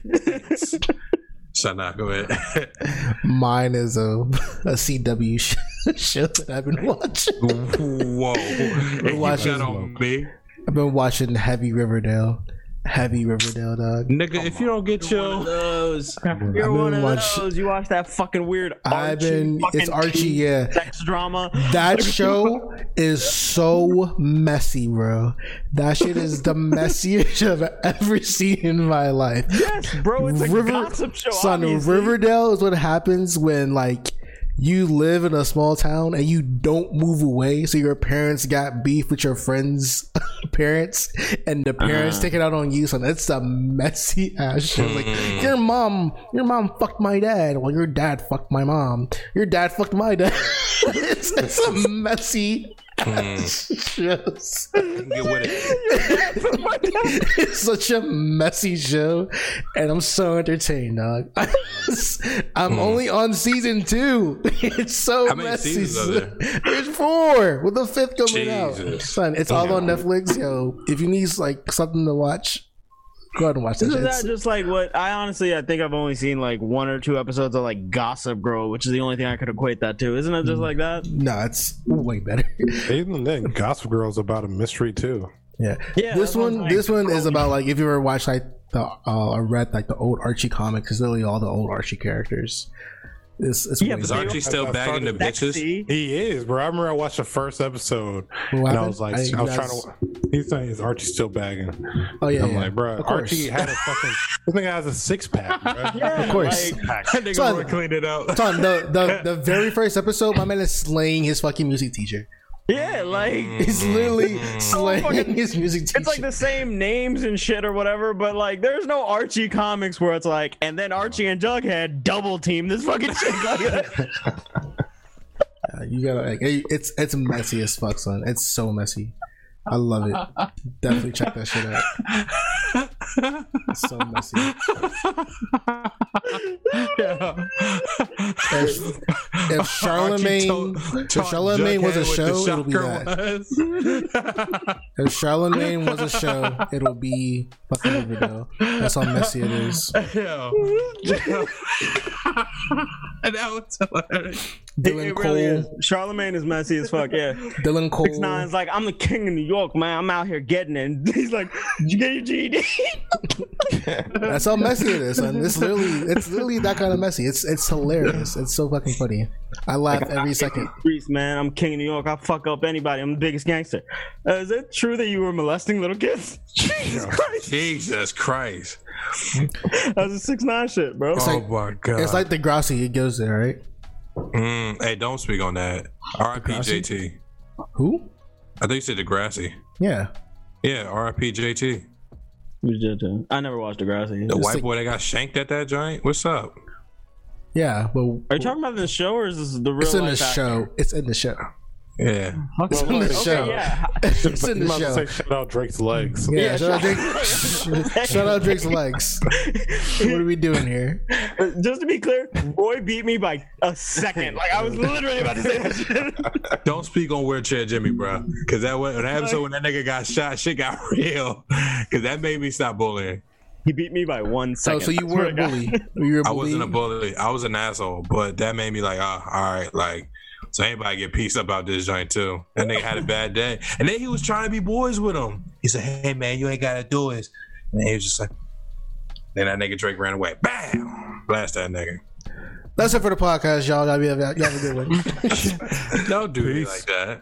So not go ahead. Mine is a a CW show that I've been watching. Whoa. And you watching got on me. I've been watching Heavy Riverdale. Heavy Riverdale, dog. Nigga, if you don't get one your of those. You're one of watch- those. You watch that fucking weird. I've been- it's Archie, yeah. Sex drama. That show is so messy, bro. That shit is the messiest I've ever seen in my life. Yes, bro. It's a gossip show. son, obviously. Riverdale is what happens when like you live in a small town and you don't move away. So your parents got beef with your friends' parents, and the parents Uh-huh. take it out on you. So it's a messy ass shit. Like Mm. your mom, your mom fucked my dad. Well, your dad fucked my mom. Your dad fucked my dad. it's, it's a messy. Hmm. ass shit. get with it. it's such a messy show, and I'm so entertained, dog. I'm hmm. only on season two. It's so. How messy. there? There's four with the fifth coming out. Son, it's all on Netflix. Yo, if you need like something to watch, go ahead and watch that. Isn't that It's- just like what I honestly I think I've only seen like one or two episodes of like Gossip Girl, which is the only thing I could equate that to. Isn't it just Mm. like that? no, it's way better. Even then, Gossip Girl is about a mystery too. yeah. Yeah, This that's what I'm one, saying. this one is about like if you ever watched like the uh, or read like the old Archie comics, it's literally all the old Archie characters. It's, it's Yeah, way but Is they better. Archie still I bagging the bitches? Sexy. He is, bro. I remember I watched the first episode, What and I happened? was like, I I, didn't was trying to. He's saying is Archie still bagging? Oh yeah, I'm yeah. like, bro, Of course. Archie had a fucking. This nigga has a six pack. Bro. Yeah, Of course. like, Pack. That nigga Son. wanna clean it out. Son, the, the the very first episode, my man is slaying his fucking music teacher. Yeah, like He's literally Mm. slaying fucking- his music teacher. it's like the same names and shit or whatever, but like there's no Archie comics where it's like, and then Archie and Jughead double team this fucking shit. Like, Uh, you gotta like, it- it's it's messy as fuck, son. It's so messy. I love it. Definitely check that shit out. So messy. If, if Charlamagne, if Charlamagne was a show, it'll be that. If Charlamagne was a show, it'll be fucking Riverdale. That's how messy it is. and that was hilarious. Dylan it Cole. really is. Charlamagne is messy as fuck. Yeah. Dylan Cole. Six Nine's like, I'm the king of New York, man. I'm out here getting it. And he's like, Did you get your GED? That's how messy it is, and it's literally it's literally that kind of messy. It's it's hilarious. It's so fucking funny. I laugh every second. Streets, man. I'm king of New York. I fuck up anybody. I'm the biggest gangster. Uh, is it true that you were molesting little kids? Jesus Christ. Jesus Christ. That's a six nine shit, bro. It's oh like- my god. It's like the Degrassi. It goes there, right? Mm, hey, don't speak on that. R.I.P. JT. Who? I think you said Degrassi. Yeah. Yeah, R.I.P. JT. We did, too. I never watched Degrassi. The It's white like- boy that got shanked at that joint. What's up? Yeah, but Are you talking about the show or is this the real it's in the life actor? show. It's in the show. Yeah. It's in the Okay, show. yeah. It's in You the might as well show. say shout out Drake's legs. Yeah, Yeah, shout, out Drake, shout out Drake's legs. What are we doing here? Just to be clear, Roy beat me by a second. Like I was literally about to say that shit. Don't speak on wheelchair Jimmy, bro. Because that was, that episode when that nigga got shot, shit got real. Because that made me stop bullying. He beat me by one oh, So, second. so you I were swear a to God. bully. You were a I bully. wasn't a bully. I was an asshole. But that made me like, oh, all right, like. So anybody get pieced up out this joint too. That nigga had a bad day, and then he was trying to be boys with him. He said, "Hey man, you ain't gotta do this." And he was just like, then that nigga Drake ran away. Bam, blast that nigga. That's it for the podcast, y'all. Y'all, be, y'all have a good one. Don't do me like that.